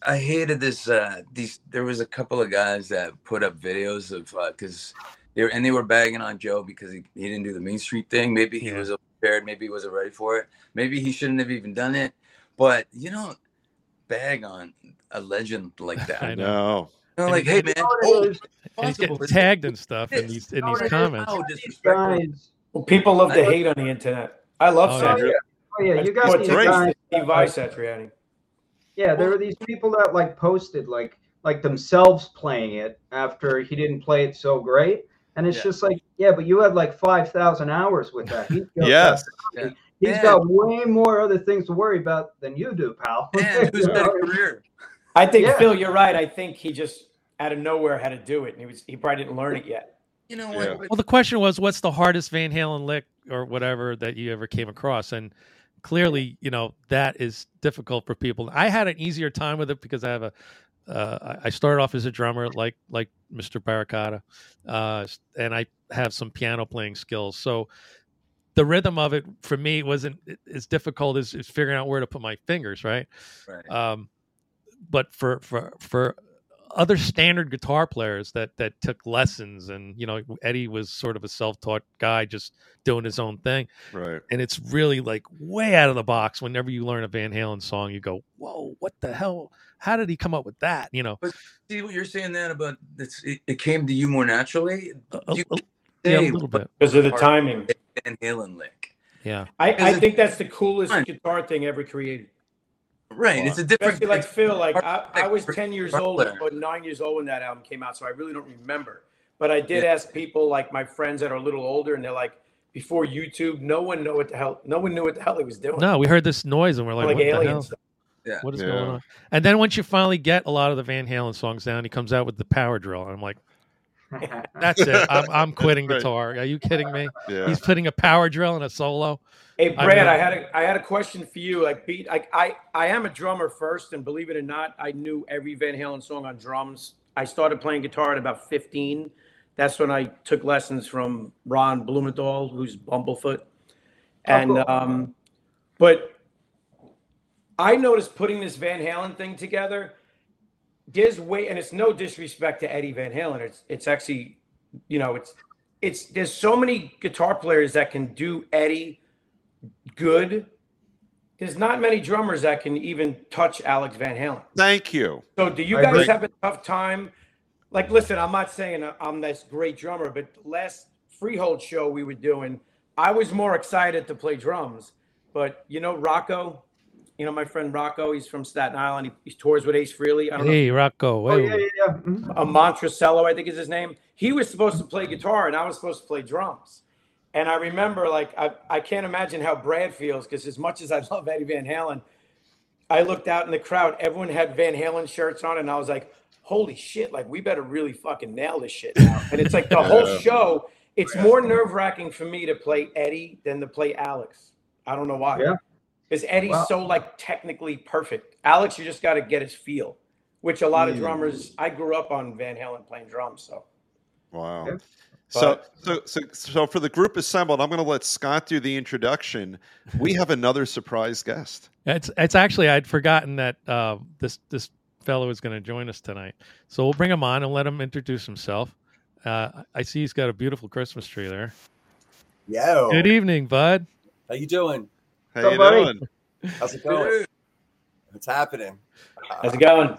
I hated this. Uh, these there was a couple of guys that put up videos of because they were and they were bagging on Joe because he, he didn't do the Main Street thing. Maybe he Yeah. was prepared. Maybe he wasn't ready for it. Maybe he shouldn't have even done it. But you don't bag on a legend like that. I know. no, know, And like, hey man, You know what oh, it is? And he's getting tagged and stuff in these in these what it is? comments. How These guys, Well, people love to hate on the internet. I love Oh, Satch. yeah. oh yeah, you got What these great. guys. Steve Vai Satriani. Yeah, there were these people that like posted like like themselves playing it after he didn't play it so great, and it's Yeah. just like, yeah, but you had like five thousand hours with that. He's got, yes, Yeah. he's Yeah. got way more other things to worry about than you do, pal. Man, who's You got know? a career? I think Yeah. Phil, you're right. I think he just out of nowhere had to do it, and he was he probably didn't learn it yet. You know what? But Well, the question was, what's the hardest Van Halen lick or whatever that you ever came across? And clearly, you know, that is difficult for people. I had an easier time with it because I have a, uh, I- started off as a drummer, like like Mr. Baracata, uh, and I have some piano playing skills. So the rhythm of it for me wasn't as difficult as, as figuring out where to put my fingers, right? Right. Um, but for for for other standard guitar players that that took lessons, and you know Eddie was sort of a self-taught guy, just doing his own thing. Right. And it's really like way out of the box. Whenever you learn a Van Halen song, you go, "Whoa, what the hell? How did he come up with that?" You know, See what you're saying then about this? It, it came to you more naturally. a, a- You a- yeah, a little bit. because of the timing. Van Halen lick. Yeah, I, I think that's the coolest guitar thing ever created. Right. It's a different. Especially like Phil, like I, I was 10 years old or nine years old when that album came out, so I really don't remember. But I did ask people like my friends that are a little older, and they're like, before YouTube, no one knew what the hell, no one knew what the hell he was doing. no, we heard this noise and we're like, like "What the hell? aliens. Yeah. What is Yeah. going on?" And then once you finally get a lot of the Van Halen songs down, he comes out with the power drill, and I'm like, "That's it. I'm, I'm quitting Right. guitar. Are you kidding me?" Yeah. He's putting a power drill in a solo. Hey I Brad, know. I, had a I had a question for you. Like beat, like I I am a drummer first, and believe it or not, I knew every Van Halen song on drums. I started playing guitar at about 15. That's when I took lessons from Ron Blumenthal, who's Bumblefoot. And cool. um, but I noticed putting this Van Halen thing together. There's way, and it's no disrespect to Eddie Van Halen. It's it's actually, you know, it's it's there's so many guitar players that can do Eddie good. There's not many drummers that can even touch Alex Van Halen. Thank you. So do you I guys agree. have a tough time? Like, listen, I'm not saying I'm this great drummer, but last Freehold show we were doing, I was more excited to play drums. But you know, Rocco, you know my friend Rocco, he's from Staten Island. He, he tours with Ace Frehley. I don't Hey, Rocco. Oh whoa. yeah, yeah, yeah. Mhm. a Monticello, I think is his name. He was supposed to play guitar, and I was supposed to play drums. And I remember, like, I, I can't imagine how Brad feels because as much as I love Eddie Van Halen, I looked out in the crowd. Everyone had Van Halen shirts on, and I was like, "Holy shit! Like, we better really fucking nail this shit now." And it's like the whole show. It's more nerve wracking for me to play Eddie than to play Alex. I don't know why. Yeah. Because Eddie's Wow. so like technically perfect. Alex, you just got to get his feel, which a lot of Mm. drummers. I grew up on Van Halen playing drums, so Wow. Yeah. So, so, so, so for the group assembled, I'm going to let Scott do the introduction. We have another surprise guest. It's it's actually I'd forgotten that uh, this this fellow is going to join us tonight. So we'll bring him on and let him introduce himself. Uh, I see he's got a beautiful Christmas tree there. Yeah. Good evening, bud. how you doing? How What's you buddy? doing? How's it going? What's happening? how's it going?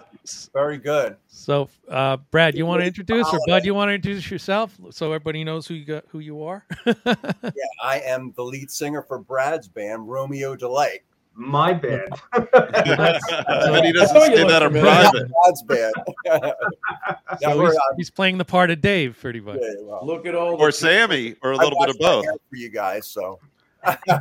Very good. So, uh, Brad, you want to introduce, or Holiday. Bud, you want to introduce yourself so everybody knows who you got, who you are? Yeah, I am the lead singer for Brad's band, Romeo Delight. My bad. but he doesn't I thought you say that in private. Brad's band. yeah, So he's, uh, he's playing the part of Dave, pretty much. yeah, well, Look at all Or the Sammy, or a little bit of both. for you guys. So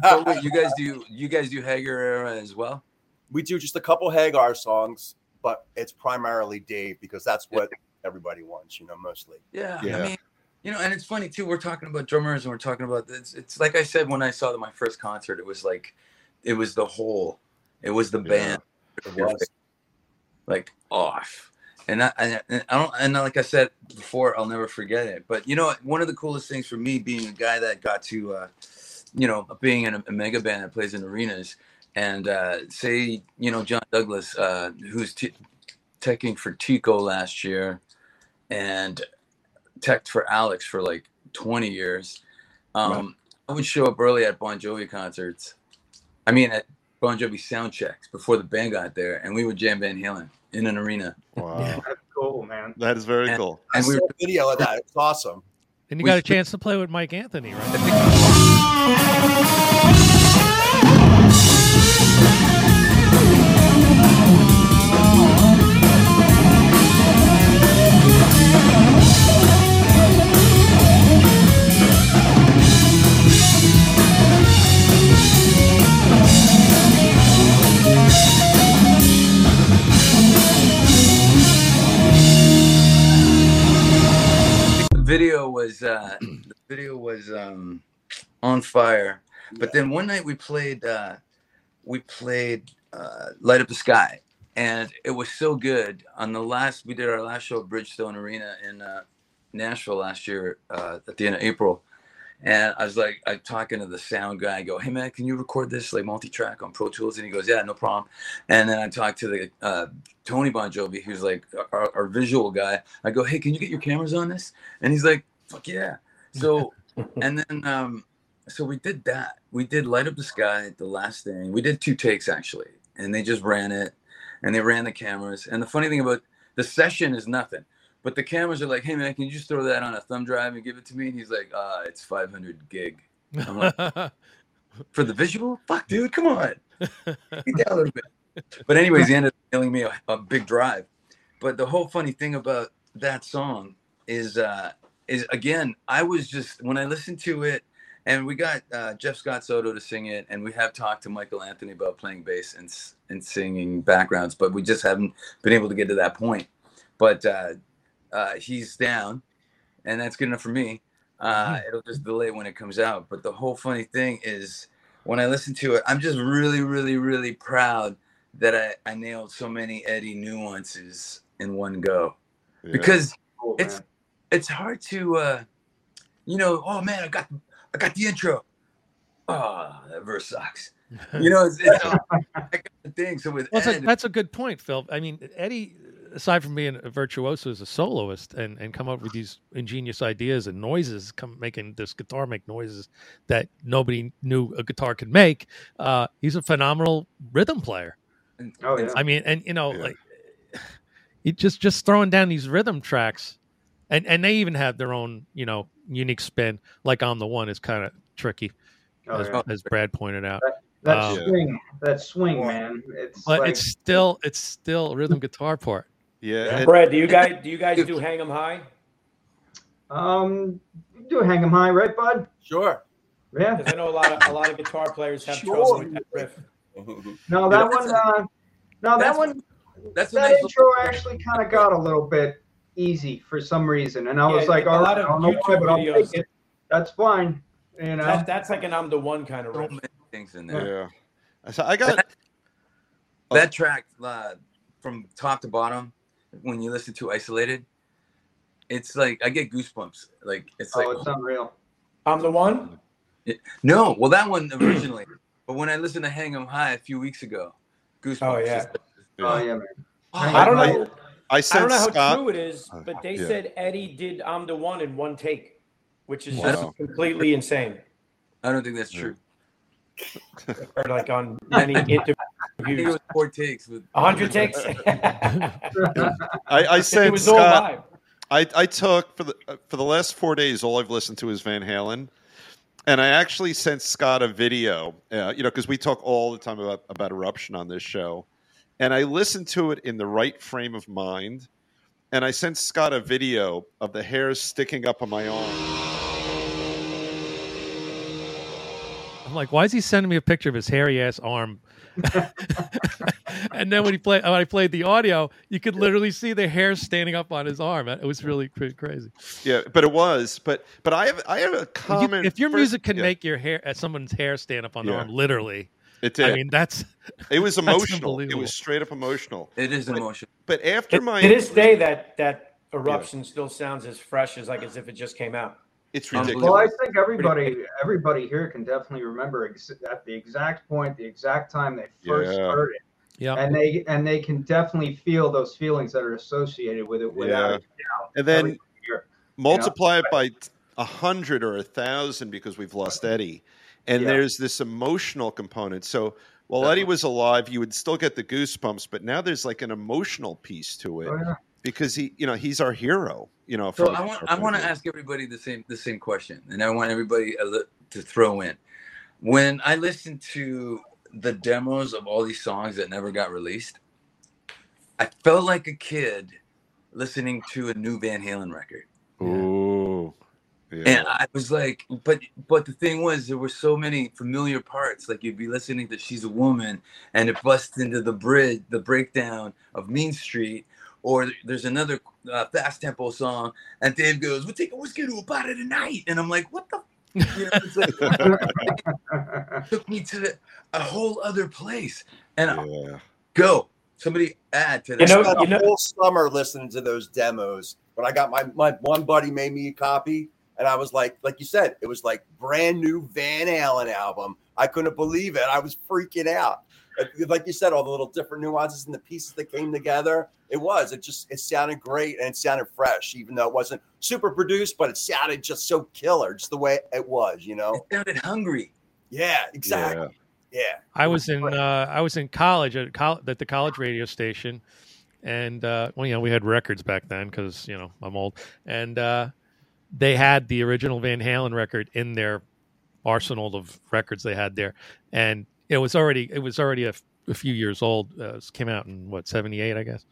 Oh, wait, you guys do you guys do Hagar era as well? we do just a couple Hagar songs, but it's primarily Dave because that's what everybody wants, you know, mostly. Yeah, Yeah. I mean, you know, and it's funny too. We're talking about drummers, and we're talking about this. It's like I said when I saw my first concert. It was like, it was the whole, it was the Yeah. band, It was. like off. And I, and and I don't, and like I said before, I'll never forget it. But you know, one of the coolest things for me, being a guy that got to, uh, you know, being in a, a mega band that plays in arenas, and uh, say, you know, John Douglas, uh, who's t- teching for Tico last year, and teched for Alex for like 20 years. Um, I would show up early at Bon Jovi concerts. I mean, at Bon Jovi sound checks before the band got there, and we would jam Van Halen in an arena. Wow. That's cool, man. That is very And- cool. I And we saw were, a video of that. It's awesome. And you We- got a chance to play with Mike Anthony, right? Video was uh, the video was um, on fire. But then one night we played uh, we played uh, Light Up the Sky, and it was so good. On the last we did our last show at Bridgestone Arena in uh, Nashville last year uh, at the end of April, And I was like, I'm talking to the sound guy. I go, hey man, can you record this like multi-track on Pro Tools? And he goes, yeah, no problem. And then I talked to the uh, Tony Bon Jovi, who's like our, our visual guy. I go, hey, can you get your cameras on this? And he's like, fuck yeah. So, and then um, so we did that. We did Light Up the Sky, the last thing. We did two takes actually, and they just ran it, and they ran the cameras. And the funny thing about the session is nothing, but the cameras are like, "Hey man, can you just throw that on a thumb drive and give it to me?" And he's like, "Uh, it's 500 gig." I'm like, for the visual, fuck, dude, come on, a little bit. But anyways, he ended up mailing me a, a big drive. But the whole funny thing about that song is, uh, is again, I was just when I listened to it and we got uh, Jeff Scott Soto to sing it, and we have talked to Michael Anthony about playing bass and and singing backgrounds, but we just haven't been able to get to that point. But uh, uh, he's down, and that's good enough for me. Uh, Mhm. it'll just delay when it comes out. But the whole funny thing is, when I listen to it, I'm just really, really, really proud that I, I nailed so many Eddie nuances in one go Yeah. because Cool, it's it's hard to uh you know oh man i got i got the intro oh that verse sucks you know it's, it's I got the thing so with Well, that's a, Ed, that's a good point, Phil. I mean, Eddie, aside from being a virtuoso as a soloist and, and come up with these ingenious ideas and noises, come making this guitar make noises that nobody knew a guitar could make, uh, he's a phenomenal rhythm player. and- Oh, yeah. I mean, and you know, Yeah. like he just just throwing down these rhythm tracks, and and they even have their own you know unique spin. Like on the one is kind of tricky, Oh, as, yeah. as Brad pointed out. That um, swing, that swing, man. It's But like, it's still it's still rhythm guitar part. yeah, and- Brad, do you guys do you guys do hang 'em high? um, you do hang 'em high, right, bud? Sure. Yeah. Because I know a lot of a lot of guitar players have Sure. trouble with that riff. No, that that's one. Uh, no, that that's- one. that's That intro actually kind of got a little bit easy for some reason, and I was like, a all lot of I don't know why, YouTube but I'll videos- take it. That's fine. You know. That, that's like an I'm the one kind of so many things in there yeah. So I got Oh. that track uh, from top to bottom when you listen to isolated it's like i get goosebumps like it's like oh, it's unreal. I'm the one. no well that one originally but when i listened to hang 'em high a few weeks ago goosebumps Oh, yeah. Just- Oh yeah, man. oh, I don't I- know. I I don't know how true it is, Uh, but they yeah. said Eddie did I'm the one in one take, which is Wow. just completely insane. i don't think that's true Or like on many I think it interviews, was four takes with hundred takes. I, I it sent was all Scott. live. I, I took for the for the last four days. All I've listened to is Van Halen, and I actually sent Scott a video. Uh, you know, because we talk all the time about about eruption on this show, and I listened to it in the right frame of mind, and I sent Scott a video of the hairs sticking up on my arm. I'm like, why is he sending me a picture of his hairy ass arm? and then when he played, when I played the audio, you could literally see the hair standing up on his arm. It was really pretty crazy. Yeah, but it was. But but I have I have a If, you- comment. if your first- music can yeah, make your hair, uh, someone's hair stand up on their Yeah. arm, literally, it did. I mean, that's it was emotional. It was straight up emotional. it is But- emotional But after To my, to this day, that that eruption still sounds as fresh as like as if it just came out. it's Unbelievable. ridiculous. Well, I think everybody everybody here can definitely remember ex- at the exact point, the exact time they first Yeah. heard it, yeah. and they and they can definitely feel those feelings that are associated with it without Yeah. a doubt. And then year. multiply it by a hundred or a thousand because we've lost Eddie, and Yeah. there's this emotional component. So while Eddie was alive, you would still get the goosebumps, but now there's like an emotional piece to it Oh, yeah. because he, you know, he's our hero. You know, So I want I want to ask everybody the same the same question, and I want everybody to throw in. When I listen to the demos of all these songs that never got released, I felt like a kid listening to a new Van Halen record. Ooh, yeah. and I was like, but but the thing was, there were so many familiar parts. Like you'd be listening to "She's a Woman," and it busts into the bridge, the breakdown of Mean Street. Or there's another uh, fast tempo song, and Dave goes, "We'll take a whiskey to a party tonight," and I'm like, "What the?" You know, it's like, took me to the, a whole other place. And I- yeah. go, somebody add to You that. know- spent you a know- whole summer listening to those demos. When I got my my one buddy made me a copy, and I was like, like you said, it was like brand new Van Halen album. I couldn't believe it. I was freaking out. Like- Like you said, all the little different nuances and the pieces that came together. It was. It just it sounded great and it sounded fresh, even though it wasn't super produced, but it sounded just so killer, just the way it was. You know? It sounded hungry. Yeah, exactly. Yeah. I was in uh, I was in college at col- at the college radio station, and uh, well, you know, we had records back then because you know I'm old, and uh, they had the original Van Halen record in their arsenal of records they had there, and it was already it was already a, few years old. Uh, it came out in what '78, I guess,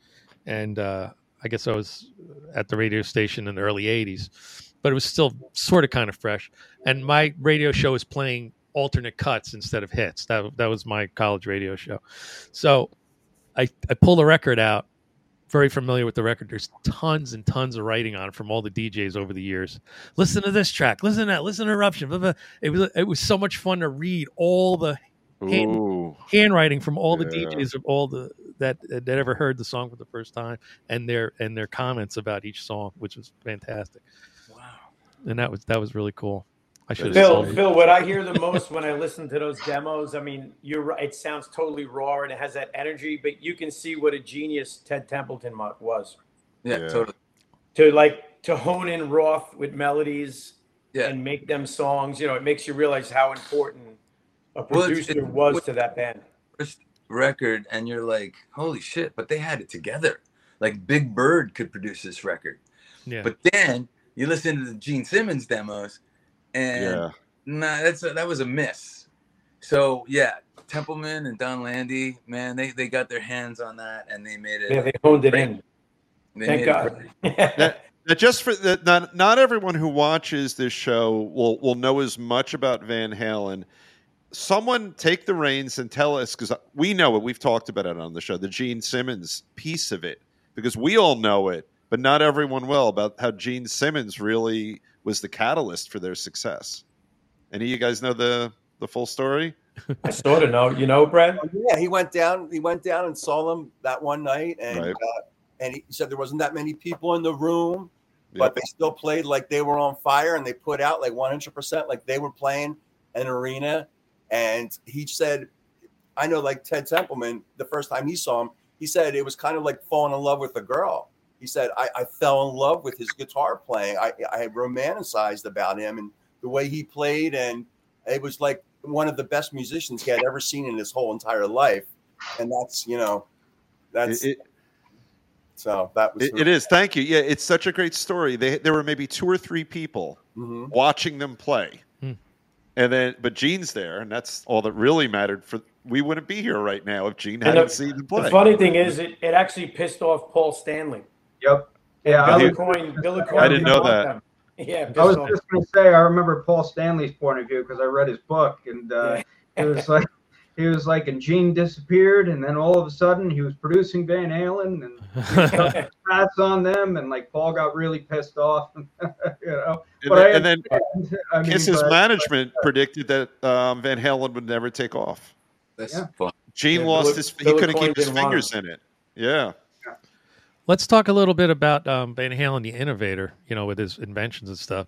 and uh, I guess I was at the radio station in the early '80s, but it was still sort of kind of fresh. And my radio show was playing alternate cuts instead of hits. That that was my college radio show. So I I pull the record out. Very familiar with the record. There's tons and tons of writing on it from all the DJs over the years. Listen to this track. Listen to that. Listen to Eruption. Blah, blah. It was it was so much fun to read all the Hand- handwriting from all the Yeah. DJs of all the that that ever heard the song for the first time and their and their comments about each song, which was fantastic. Wow. And that was that was really cool. I should Phil. Phil, what I hear the most when I listen to those demos, I mean, you're right. It sounds totally raw and it has that energy, but you can see what a genius Ted Templeman was Yeah, Yeah. totally. to like to hone in Roth with melodies Yeah. and make them songs. You know, it makes you realize how important a Well, it's- producer it- was to that band. First record, and you're like, holy shit! But they had it together. Like Big Bird could produce this record, Yeah. but then you listen to the Gene Simmons demos, and Yeah. nah, that's a, that was a miss. So yeah, Templeman and Donn Landee, man, they they got their hands on that, and they made it. Yeah, they honed it in. they Thank God. great. Now, just for the, not not everyone who watches this show will will know as much about Van Halen. Someone take the reins and tell us because we know it. We've talked about it on the show, the Gene Simmons piece of it, because we all know it, but not everyone will about how Gene Simmons really was the catalyst for their success. Any of you guys know the the full story? I sort of know. You know, Brad? Yeah, he went down. He went down and saw them that one night, and Right. uh, and he said there wasn't that many people in the room, Yep. but they still played like they were on fire, and they put out like one hundred percent, like they were playing an arena. And he said, "I know, like Ted Templeman, the first time he saw him, he said it was kind of like falling in love with a girl." He said, "I, I fell in love with his guitar playing. I, I romanticized about him and the way he played, and it was like one of the best musicians he had ever seen in his whole entire life." And that's you know, that's It- it- so that was It, it is. Thank you. Yeah, it's such a great story. They, there were maybe two or three people Mhm. watching them play, Hmm. and then but Gene's there, and that's all that really mattered. For we wouldn't be here right now if Gene And hadn't the- seen them play. The funny thing is, it, it actually pissed off Paul Stanley. Yep. Yeah, I Billy was, Coyne, Bill Aucoin I didn't know that. them. Yeah, I was off. just going to say, I remember Paul Stanley's point of view because I read his book, and uh, it was like he was like, and Gene disappeared, and then all of a sudden he was producing Van Halen, and pass on them, and like Paul got really pissed off, you know. and, but then, I and then I mean, Kiss's but- management predicted that um, Van Halen would never take off. That's Yeah. fun. Gene Yeah, lost Billy- his. He couldn't keep his fingers in it. Yeah. Let's talk a little bit about um, Van Halen, the innovator. You know, with his inventions and stuff.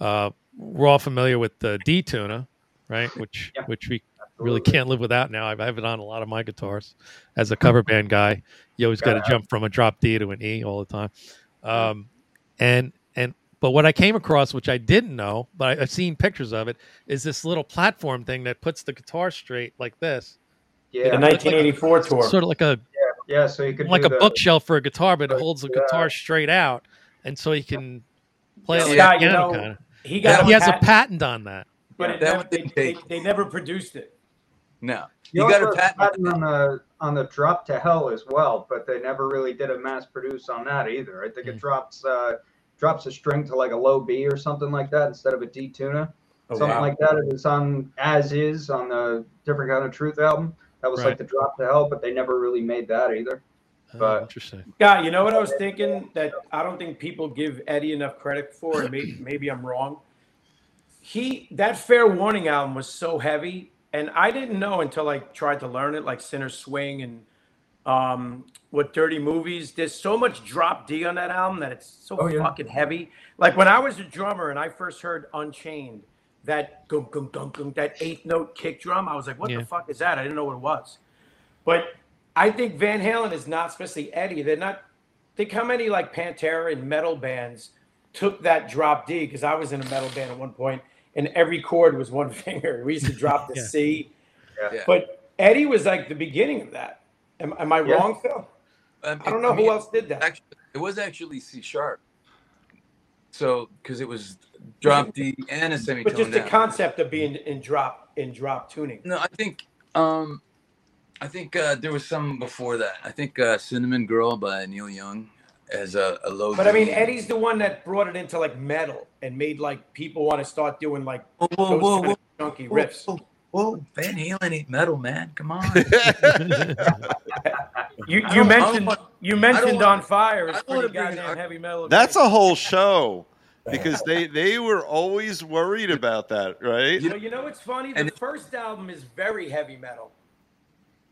Uh, we're all familiar with the D tuna, right? Which Yeah. which we really can't live without now. I have it on a lot of my guitars. As a cover band guy, you always got to jump from a drop D to an E all the time. Um, and and but what I came across, which I didn't know, but I, I've seen pictures of it, is this little platform thing that puts the guitar straight like this, Yeah, The Yeah, 1984 tour. sort of like a yeah. So you could like do a the- bookshelf for a guitar, but it holds the Yeah. guitar straight out, and so he can play it like Scott, a you know, kind of. He got He has a patent, patent on that. but it That never, one they, didn't they, they never produced it. No, You you got a patent. patent on the on the drop to hell as well, but they never really did a mass produce on that either. I think it Mm. drops uh, drops a string to like a low B or something like that instead of a D tuna, Oh, something wow. like that. It was on as is on the different kind of truth album. That was Right. like the drop to hell, but they never really made that either. Oh, But- interesting. God, you know what I was thinking that I don't think people give Eddie enough credit for, and maybe, maybe I'm wrong. He that Fair Warning album was so heavy, and I didn't know until I tried to learn it, like Sinner's Swing and Um, what dirty movies? There's so much drop D on that album that it's so Oh, yeah. fucking heavy. Like when I was a drummer and I first heard Unchained, that gung gung gung gung, that eighth note kick drum, I was like, what Yeah. the fuck is that? I didn't know what it was. But I think Van Halen is not, especially Eddie. They're not. Think how many like Pantera and metal bands took that drop D because I was in a metal band at one point, and every chord was one finger. We used to drop the Yeah. C. Yeah. But Eddie was like the beginning of that. Am, am I Yeah. wrong, Phil? Um, I don't it- know mean, who else did that. Actually, it was actually C sharp. So, because it was drop D and a semitone. But just the concept of being in drop in drop tuning. No, I think um, I think uh, there was some before that. I think uh, Cinnamon Girl by Neil Young as a, a low. But I mean, Eddie's the one that brought it into like metal and made like people want to start doing like Whoa, whoa, those whoa, kind whoa, of chunky whoa, riffs. whoa, whoa, Van Halen ain't metal, man. Come on. You you don't- I don't mentioned want- you mentioned on fire I is pretty goddamn heavy metal. That's a whole show because they they were always worried about that, right? You know, you know what's funny? The And- first album is very heavy metal.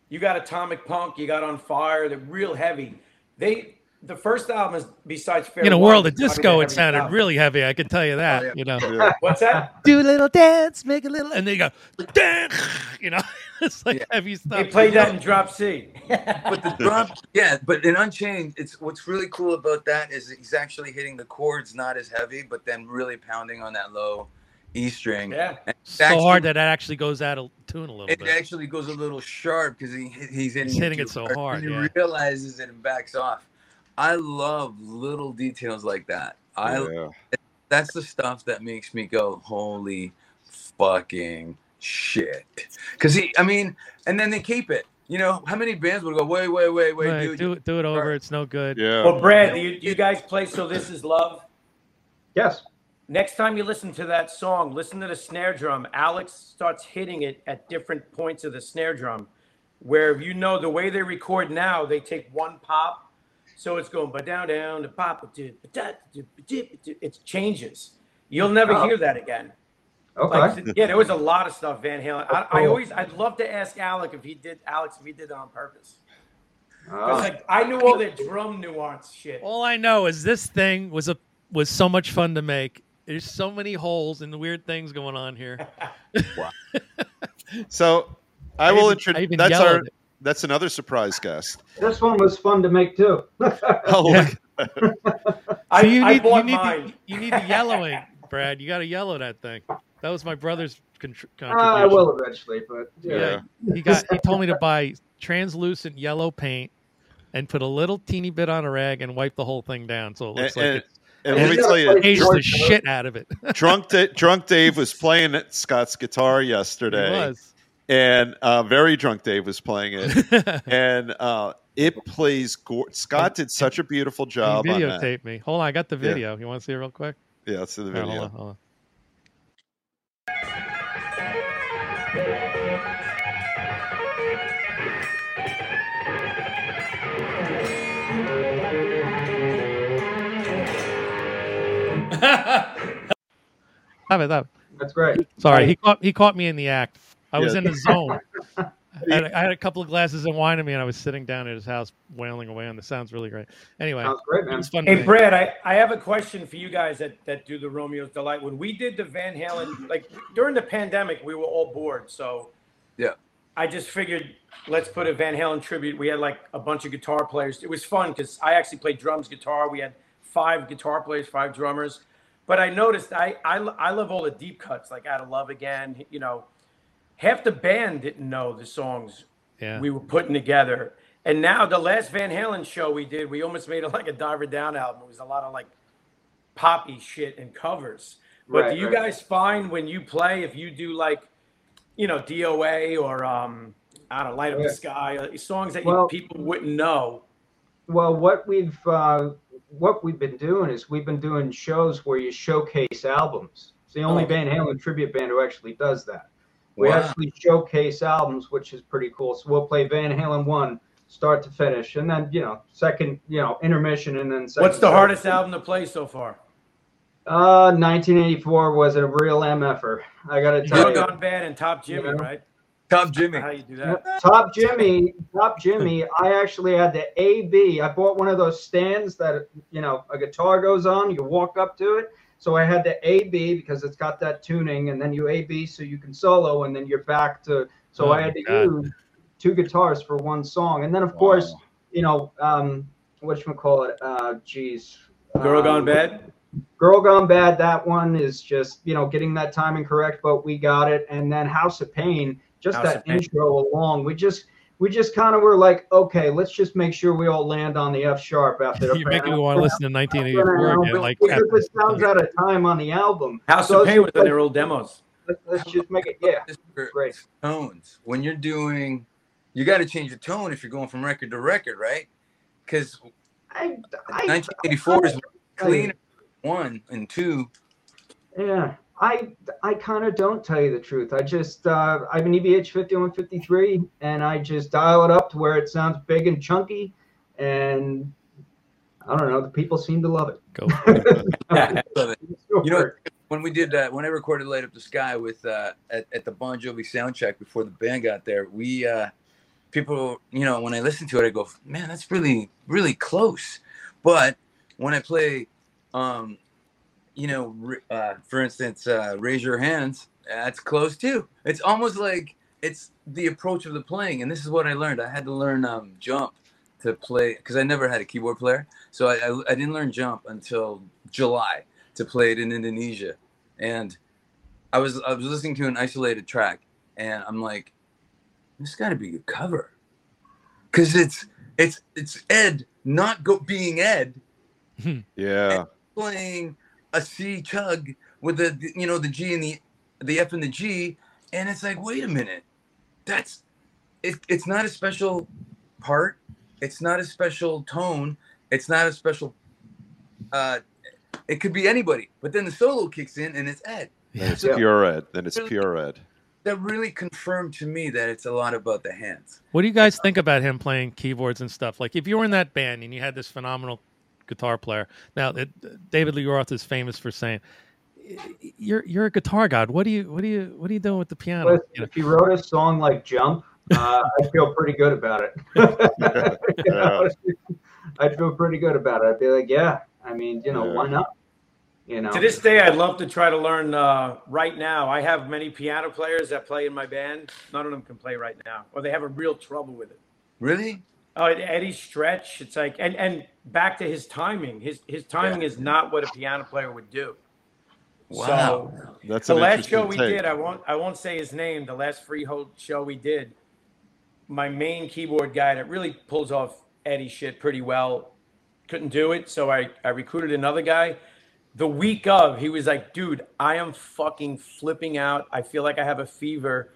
You got Atomic Punk, you got On Fire, they're real heavy. They the first album is besides Fair In a world of disco, it sounded album. really heavy. I can tell you that. Oh, yeah. You know, Yeah. What's that? do a little dance, make a little, and then you go, dance. You know, it's like Yeah. heavy stuff. They played that in Drop C. but the drum, yeah. But in Unchained, it's what's really cool about that is he's actually hitting the chords not as heavy, but then really pounding on that low E string. yeah. And so actually- hard that it actually goes out of tune a little It bit. actually goes a little sharp because he he's hitting, He's hitting too it so hard, hard, and yeah. he realizes it and backs off. I love little details like that. I Yeah. that's the stuff that makes me go, holy fucking shit. Because he, I mean, and then they keep it. You know, how many bands would go, wait, wait, wait, wait, Right, dude? do it, do it over. It's no good. Yeah. Well, Brad, you, you guys play So This Is Love? Yes. Next time you listen to that song, listen to the snare drum. Alex starts hitting it at different points of the snare drum. Where you know the way they record now, they take one pop, so it's going ba down down to pop it changes. You'll never Oh. hear that again. Okay. Like, yeah, there was a lot of stuff Van Halen. I, I Oh. always, I'd love to ask Alec if he did, Alex if he did it on purpose. Oh. like I knew all that drum nuance shit. All I know is this thing was a was so much fun to make. There's so many holes and weird things going on here. wow. So I I will introduce. That's our. it. That's another surprise guest. This one was fun to make too. Oh, look. I, So you I need you need mine. the, you need the yellowing, Brad. You got to yellow that thing. That was my brother's contr- uh, contribution. I will eventually, but yeah. Yeah. He got he told me to buy translucent yellow paint and put a little teeny bit on a rag and wipe the whole thing down so it looks And, like and, it and let me tell you, aged the shit out of it. drunk Da- drunk Dave was playing at Scott's guitar It yesterday, was. And uh, very drunk Dave was playing it, and uh, it plays. Go- Scott did such a beautiful job on that. me. Hold on, I got the Yeah. video. You want to see it real quick? Yeah, let's see the All right, video. hold on, hold on. Stop it, stop. That's great. Sorry, he caught he caught me in the act. I was in the zone. I had, I had a couple of glasses of wine in me, and I was sitting down at his house wailing away on the sounds really great. Anyway, Sounds great, it man. was fun. Hey. Brad, I, I have a question for you guys that, that do the Romeo's Delight. When we did the Van Halen, like during the pandemic, we were all bored. So Yeah. I just figured let's put a Van Halen tribute. We had like a bunch of guitar players. It was fun because I actually played drums, guitar. We had five guitar players, five drummers. But I noticed I, I, I love all the deep cuts, like Out of Love Again. You know, half the band didn't know the songs Yeah. we were putting together. And now the last Van Halen show we did, we almost made it like a Diver Down album. It was a lot of like poppy shit and covers. But Right, do you right. guys find when you play, if you do like, you know, DOA or um, I don't know, Light Up Yeah. the Sky, uh, songs that you, people wouldn't know? Well, what we've uh, what we've been doing is we've been doing shows where you showcase albums. It's the only Oh. Van Halen tribute band who actually does that. We Wow. actually showcase albums, which is pretty cool. So we'll play Van Halen one, start to finish, and then you know second, you know intermission, and then second, What's the hardest album to play so far? Uh, 1984 was a real mf'er. I got to tell Good you. Gone Bad and Top Jimmy, Yeah. right? Top Jimmy. How you do that? Top Jimmy, Top Jimmy. I actually had the AB. I bought one of those stands that you know a guitar goes on. You walk up to it. So I had the AB because it's got that tuning, and then you AB so you can solo, and then you're back to. So Oh I had to God. use two guitars for one song, and then of course, you know, um, what you call it? Uh, geez, Girl um, Gone Bad. Girl Gone Bad, that one is just, you know, getting that timing correct, but we got it. And then House of Pain, just House that Pain. intro along, we just we just kind of were like, okay, let's just make sure we all land on the F sharp after the You're making me want to listen to 1984 again. Like because it sounds out of time on the album. House So of Pain was just on their old demos. let- Let's just make it, yeah, great. tones. When you're doing, you got to change the tone if you're going from record to record, right? Because I, I, 1984 is cleaner. One and two. Yeah, I I kind of don't tell you the truth. I just uh, I have an EVH 5153, and I just dial it up to where it sounds big and chunky, and I don't know. The people seem to love it. Go for it. Love it. You know, when we did that, when I recorded "Light Up the Sky" with uh, at, at the Bon Jovi sound check before the band got there, we uh, people, you know, when I listen to it, I go, "Man, that's really, really close." But when I play, um, you know, uh, for instance, uh, "Raise Your Hands," that's close too. It's almost like it's the approach of the playing, and this is what I learned. I had to learn um, jump to play because I never had a keyboard player, so I, I, I didn't learn jump until July to play it in Indonesia. And I was I was listening to an isolated track and I'm like, this gotta be a cover. Cause it's it's it's Ed not go being Ed Yeah. playing a C chug with the you know the G and the the F and the G, and it's like, wait a minute, that's it, it's not a special part, it's not a special tone, it's not a special. Uh, it could be anybody, but then the solo kicks in and it's Ed. Yeah. it's Yeah. pure ed. Then it's pure ed. That really confirmed to me that it's a lot about the hands. What do you guys think about him playing keyboards and stuff? Like, if you were in that band and you had this phenomenal guitar player, now it, David Lee Roth is famous for saying, "You're you're a guitar god. What do you what do you what are you doing with the piano?" Listen, You know? if you wrote a song like Jump, uh, I feel pretty good about it. You know, I'd feel pretty good about it. I'd be like, yeah, I mean, you know, Yeah. why not? You know, To this day, I'd love to try to learn uh, right now. I have many piano players that play in my band. None of them can play right now, or they have a real trouble with it. Really? Oh, and Eddie's stretch. It's like, and and back to his timing. His his timing is not what a piano player would do. Wow. So That's the last show we take. did, I won't I won't say his name. The last freehold show we did, my main keyboard guy that really pulls off Eddie shit pretty well, couldn't do it. So I I recruited another guy. The week of, he was like, "Dude, I am fucking flipping out. I feel like I have a fever.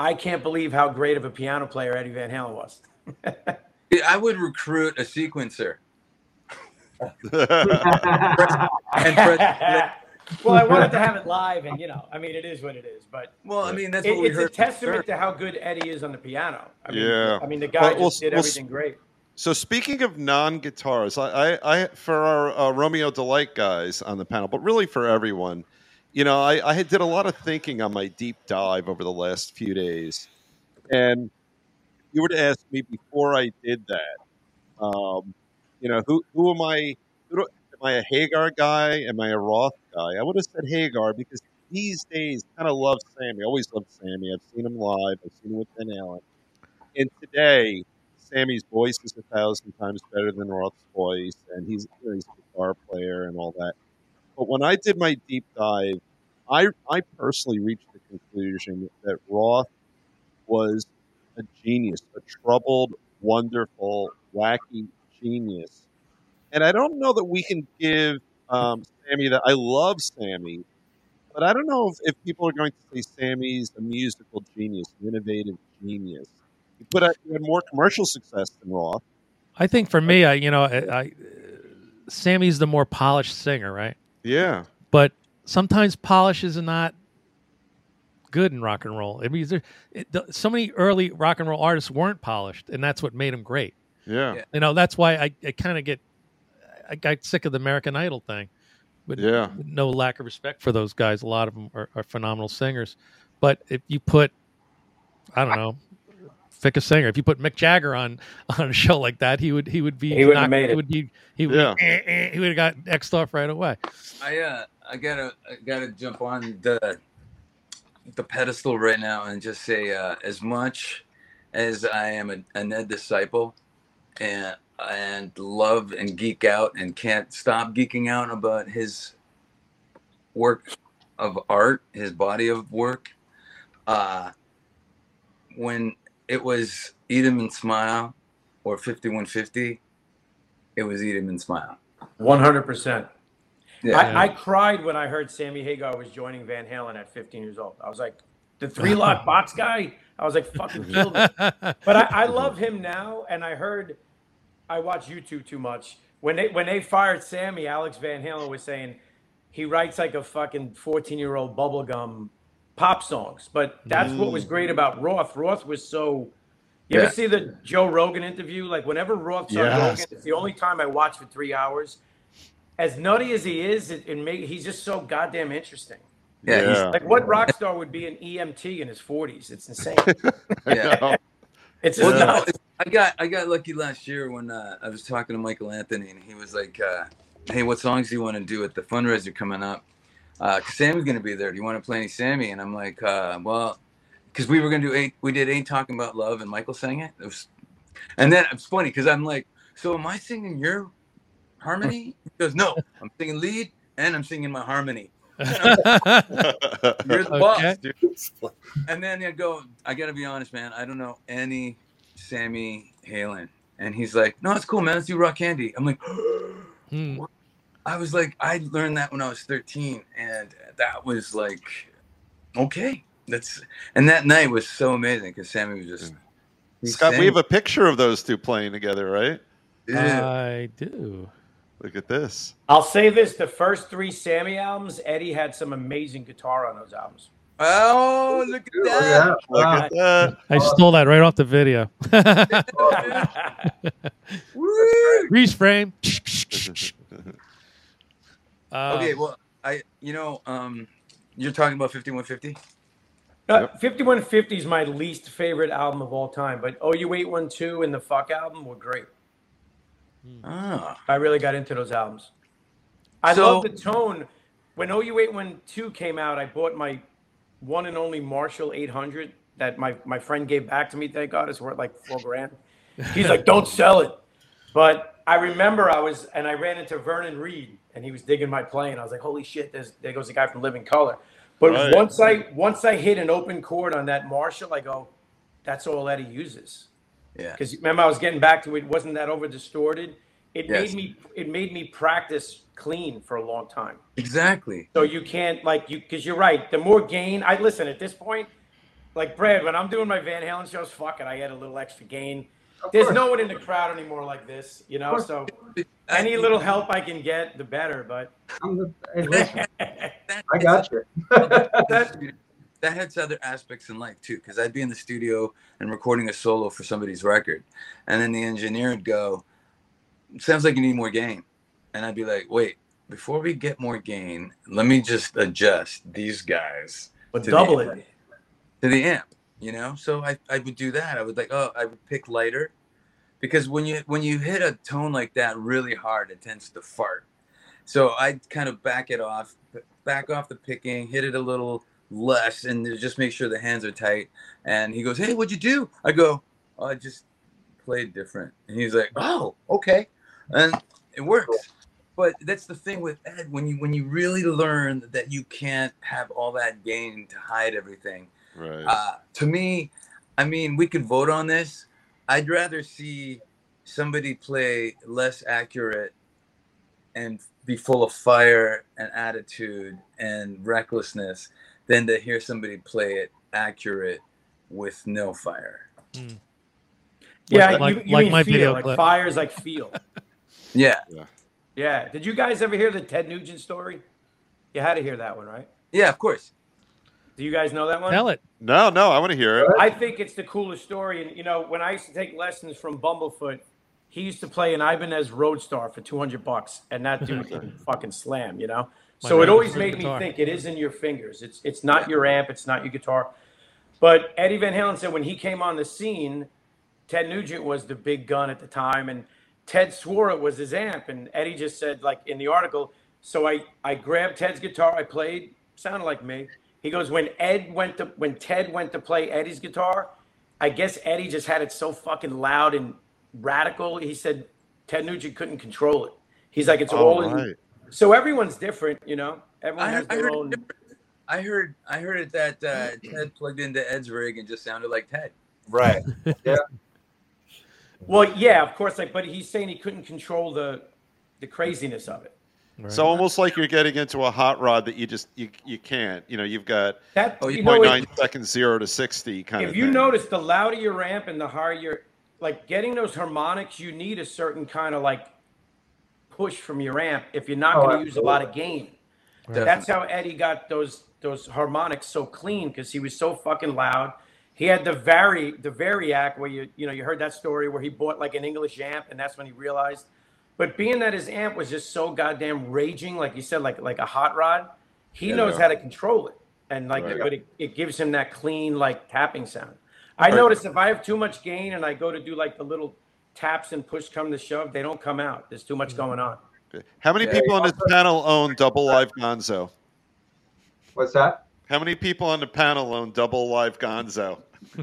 I can't believe how great of a piano player Eddie Van Halen was." I would recruit a sequencer. And press- well, I wanted to have it live, and you know, I mean, it is what it is. But Well, I mean, that's it, what we it's a testament to how good Eddie is on the piano. I mean, Yeah. I mean, the guy Well, we'll- did we'll everything great. So speaking of non-guitars, I, I, I for our uh, Romeo Delight guys on the panel, but really for everyone, you know, I, I did a lot of thinking on my deep dive over the last few days, and if you were to ask me before I did that, um, you know, who who am I? Who do, am I a Hagar guy? Am I a Roth guy? I would have said Hagar because these days kind of love Sammy. Always loved Sammy. I've seen him live. I've seen him with Van Halen. and today. Sammy's voice is a thousand times better than Roth's voice, and he's, you know, he's a guitar player and all that. But when I did my deep dive, I I personally reached the conclusion that Roth was a genius, a troubled, wonderful, wacky genius. And I don't know that we can give um, Sammy that. I love Sammy, but I don't know if, if people are going to say Sammy's a musical genius, an innovative genius. He put out, he had more commercial success than Roth. I think for me, I you know, I, I Sammy's the more polished singer, right? Yeah, But sometimes polish is not good in rock and roll. I mean, there, it, the, so many early rock and roll artists weren't polished, and that's what made them great. yeah, Yeah. You know, that's why I, I kind of get I got sick of the American Idol thing. But Yeah. no lack of respect for those guys. A lot of them are, are phenomenal singers. But if you put I don't know, pick a singer. If you put Mick Jagger on on a show like that, he would he would be He wouldn't have made it. would be he would Yeah. eh, eh, he would have got X'd off right away. I uh, I gotta I gotta jump on the the pedestal right now and just say uh, as much as I am a, a Ned disciple and and love and geek out and can't stop geeking out about his work of art, his body of work. Uh, when it was Eat 'em and Smile or 5150, it was Eat 'em and Smile. One hundred percent. Yeah. I, I cried when I heard Sammy Hagar was joining Van Halen at 15 years old. I was like, the three lock box guy. I was like, fucking kill me. But I, I love him now, and I heard I watch YouTube too much. When they when they fired Sammy, Alex Van Halen was saying he writes like a fucking 14 year old bubblegum pop songs. But that's what was great mm. about Roth. Roth was so. You Yeah. ever see the Joe Rogan interview? Like whenever Roth's on Rogan, it's the only time I watch for three hours. As nutty as he is, it, it make, he's just so goddamn interesting. Yeah, Yeah. Like what rock star would be an EMT in his 40s? It's insane. yeah. It's just no, nuts. I got I got lucky last year when uh, I was talking to Michael Anthony and he was like, uh, "Hey, what songs do you want to do at the fundraiser coming up?" Uh, 'cause Sammy's gonna be there. Do you want to play any Sammy? And I'm like, uh, "Well, because we were gonna do ain't we did ain't talking about love and Michael sang it. it was, and then it's funny because I'm like, so am I singing your harmony? He goes, no, I'm singing lead and I'm singing my harmony. You're the boss, Okay. dude. And then I go, I gotta be honest, man. I don't know any Sammy Halen. And he's like, no, it's cool, man. Let's do Rock Candy. I'm like, Hmm. I was like, I learned that when I was 13, and that was like, okay, that's. And that night was so amazing because Sammy was just. he Scott, we have a picture of those two playing together, right? Yeah. I do. Look at this. I'll say this: the first three Sammy albums, Eddie had some amazing guitar on those albums. oh, look at Oh, that! yeah. Look Wow. at that. I stole that right off the video. Woo! Grease frame. Um, Okay, well, I, you know, um, you're talking about 5150. Uh, 5150 is my least favorite album of all time, but oh, OU812 and the Fuck album were great. Ah, I really got into those albums. I So- love the tone. When OU812 came out, I bought my one and only Marshall 800 that my, my friend gave back to me. Thank God, it's worth like four grand. He's like, don't sell it. But I remember I was, and I ran into Vernon Reid, and he was digging my playing. I was like, holy shit, there's, there goes the guy from Living Colour. But Right. once I once I hit an open chord on that Marshall, I go, that's all Eddie uses. Yeah. Because remember, I was getting back to it. Wasn't that over distorted? It Yes. made me. It made me practice clean for a long time. Exactly. So you can't like you because you're right. The more gain, I listen at this point. Like Brad, when I'm doing my Van Halen shows, fuck it, I get a little extra gain. Of There's course. no one in the crowd anymore like this, you know. So any little help I can get, the better. But hey, listen, I got you. That, hits other aspects in life too because i'd be in the studio and recording a solo for somebody's record and then the engineer would go sounds like you need more gain. And i'd be like wait before we get more gain let me just adjust these guys but To double it. to the amp you know? So I, I would do that. I would like oh i would pick lighter because when you when you hit a tone like that really hard it tends to fart. So i'd kind of back it off back off the picking hit it a little less and just make sure the hands are tight. And he goes hey what'd you do? I go oh, i just played different. And he's like oh okay. And it works. But that's the thing with ed when you when you really learn that you can't have all that gain to hide everything Right. uh, to me, I mean, we could vote on this. I'd rather see somebody play less accurate and be full of fire and attitude and recklessness than to hear somebody play it accurate with no fire. Hmm. Yeah, Like- you, you like mean my feel, video like clip. fires like feel. Yeah, Yeah. Did you guys ever hear the Ted Nugent story? You had to hear that one, right? yeah, of course. Do you guys know that one? Tell it. no, no, I want to hear it. I think it's the coolest story. And you know, when I used to take lessons from Bumblefoot, he used to play an Ibanez Roadstar for two hundred bucks, and that dude can fucking slam. You know, My so it favorite always guitar. made me think it is in your fingers. It's it's not your amp, it's not your guitar. But Eddie Van Halen said when he came on the scene, Ted Nugent was the big gun at the time, and Ted swore it was his amp, and Eddie just said like in the article. So I I grabbed Ted's guitar, I played, sounded like me. He goes when Ed went to when Ted went to play Eddie's guitar, I guess Eddie just had it so fucking loud and radical. He said Ted Nugent couldn't control it. He's like it's all in. right. So everyone's different, you know. Everyone I has heard, I their heard, own. I heard, I heard it that uh, Ted plugged into Ed's rig and just sounded like Ted. Right. Yeah. Well, yeah, of course. Like, but he's saying he couldn't control the the craziness of it. Right. So almost like you're getting into a hot rod that you just you you can't. You know, you've got That Oh, you you know, point it- nine seconds zero to sixty kind if of If you thing. notice, the louder your amp and the higher your like getting those harmonics, you need a certain kind of like push from your amp if you're not Oh, going to use a lot of gain. That's how Eddie got those those harmonics so clean because he was so fucking loud. He had the vari the variac where you you know you heard that story where he bought like an English amp and that's when he realized. But being that his amp was just so goddamn raging, like you said, like like a hot rod, he Yeah. knows how to control it, and like Right. but it, it gives him that clean like tapping sound. I Right. notice if I have too much gain and I go to do like the little taps and push come to shove, they don't come out. There's too much mm-hmm. going on. How many Yeah. people on this panel own Double Live Gonzo? What's that? How many people on the panel own Double Live Gonzo?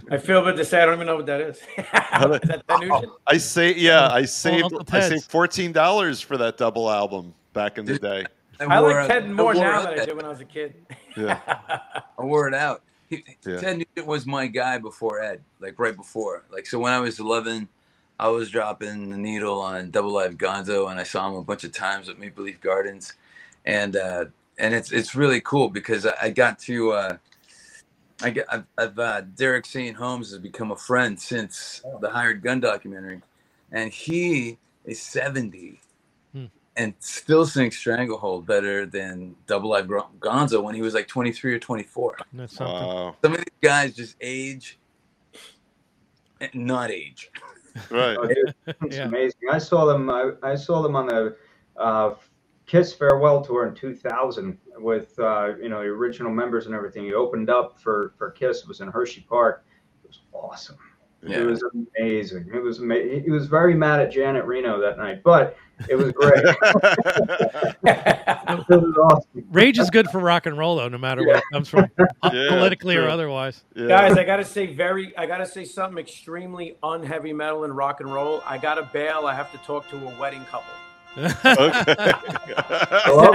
I feel bad to say I don't even know what that is. is that Ted Nugent? Oh, I say, yeah, I saved Uncle I Ted's. saved fourteen dollars for that double album back in the day. I wore like it- Ted more now than I did when I was a kid. Yeah. I wore it out. He, Yeah. Ted Nugent was my guy before Ed, like right before. Like so, when I was 11, I was dropping the needle on Double Live Gonzo, and I saw him a bunch of times at Maple Leaf Gardens, and uh, and it's it's really cool because I, I got to. Uh, I get, I've, I've uh, Derek St. Holmes has become a friend since the Hired Gun documentary, and he is 70 Hmm. and still sings Stranglehold better than Double Live Gonzo when he was like 23 or 24 That's something. Wow. some of these guys just age not age. Right. Dude, it's Yeah. amazing. I saw them. I, I saw them on the uh, Kiss farewell tour in 2000 with uh, you know the original members and everything. He opened up for for Kiss. It was in Hershey Park. It was awesome. Yeah. It was amazing. It was amazing. He was very mad at Janet Reno that night, but it was great. it was awesome. Rage is good for rock and roll, though, no matter where it comes from, Yeah, politically or otherwise. Yeah. Guys, I gotta say very I gotta say something extremely unheavy metal and rock and roll. I gotta bail. I have to talk to a wedding couple. okay.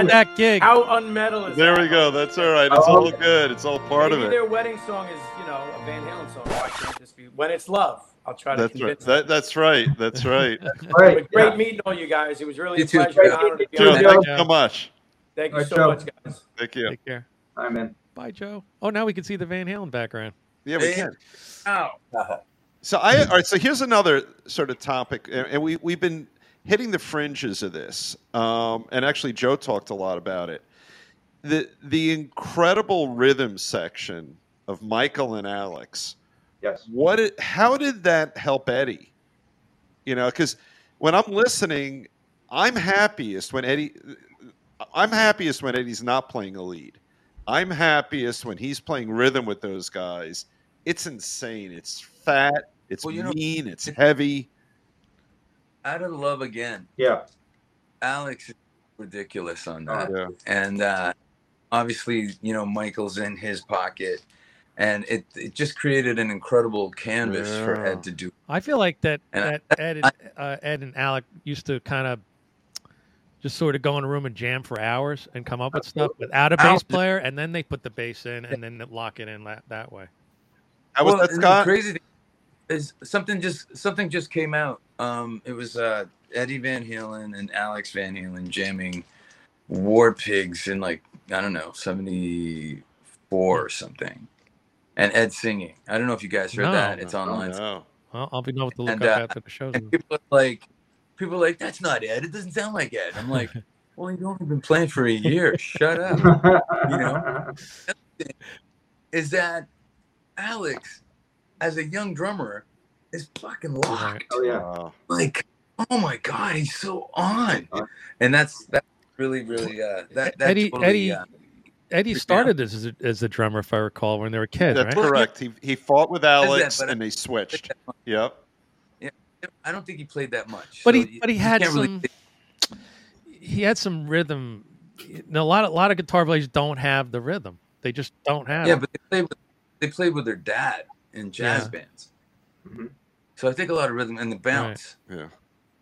that gig. How unmetal is there that? we go. That's all right. It's Oh. all good. It's all part Maybe of it. their wedding song is, you know, a Van Halen song. Why can't this be when it's love? I'll try to That's right. convince them. That, that's right. That's right. Great. But great Yeah. meeting all you guys. It was really You a pleasure and Joe. honor to be Joe, on. Thank you so much. Thank you All right, so Joe. much, guys. Thank you. Take care. I'm in. Bye, Joe. Oh, now we can see the Van Halen background. Yeah, we can. Ow. So I all right. So here's another sort of topic, and and we we've been hitting the fringes of this, um, and actually Joe talked a lot about it. The the incredible rhythm section of Michael and Alex. Yes. What? It, how did that help Eddie? You know, because when I'm listening, I'm happiest when Eddie. I'm happiest when Eddie's not playing a lead. I'm happiest when he's playing rhythm with those guys. It's insane. It's fat. It's Well, you know- mean. It's heavy. Out of love again. Yeah. Alex is ridiculous on that. Yeah. and uh, obviously you know michael's in his pocket and it, it just created an incredible canvas for ed to do I feel like that, And I- Ed, and, uh, Ed and Alec used to kind of just sort of go in a room and jam for hours and come up with stuff without a bass player, and then they put the bass in and then lock it in that, that way. How was Well, that, Scott? The crazy thing is something just something just came out. Um, it was uh, Eddie Van Halen and Alex Van Halen jamming War Pigs in like I don't know seventy four or something, and Ed singing. I don't know if you guys heard No, that. It's Oh, online. no. Well, I'll be know what to look And, up uh, after the show's And people are like, people are like, that's not Ed. It doesn't sound like Ed. I'm like, well, you've only been playing for a year. Shut up. You know? Is that Alex, as a young drummer, is fucking locked. Oh yeah. Wow. Like, oh my god, he's so on. And that's that's really, really uh that that Eddie- totally, Eddie- uh, Eddie started as a, as a drummer, if I recall, when they were kids, That's right? correct. He he fought with Alex but I- and they switched. Yep. I don't think he played that much. But so he but he had can't really some. He had some rhythm. You know, a lot of a lot of guitar players don't have the rhythm. They just don't have. yeah, it. but they played with they played with their dad in jazz Yeah. bands. Mhm. So I think a lot of rhythm and the bounce, Yeah.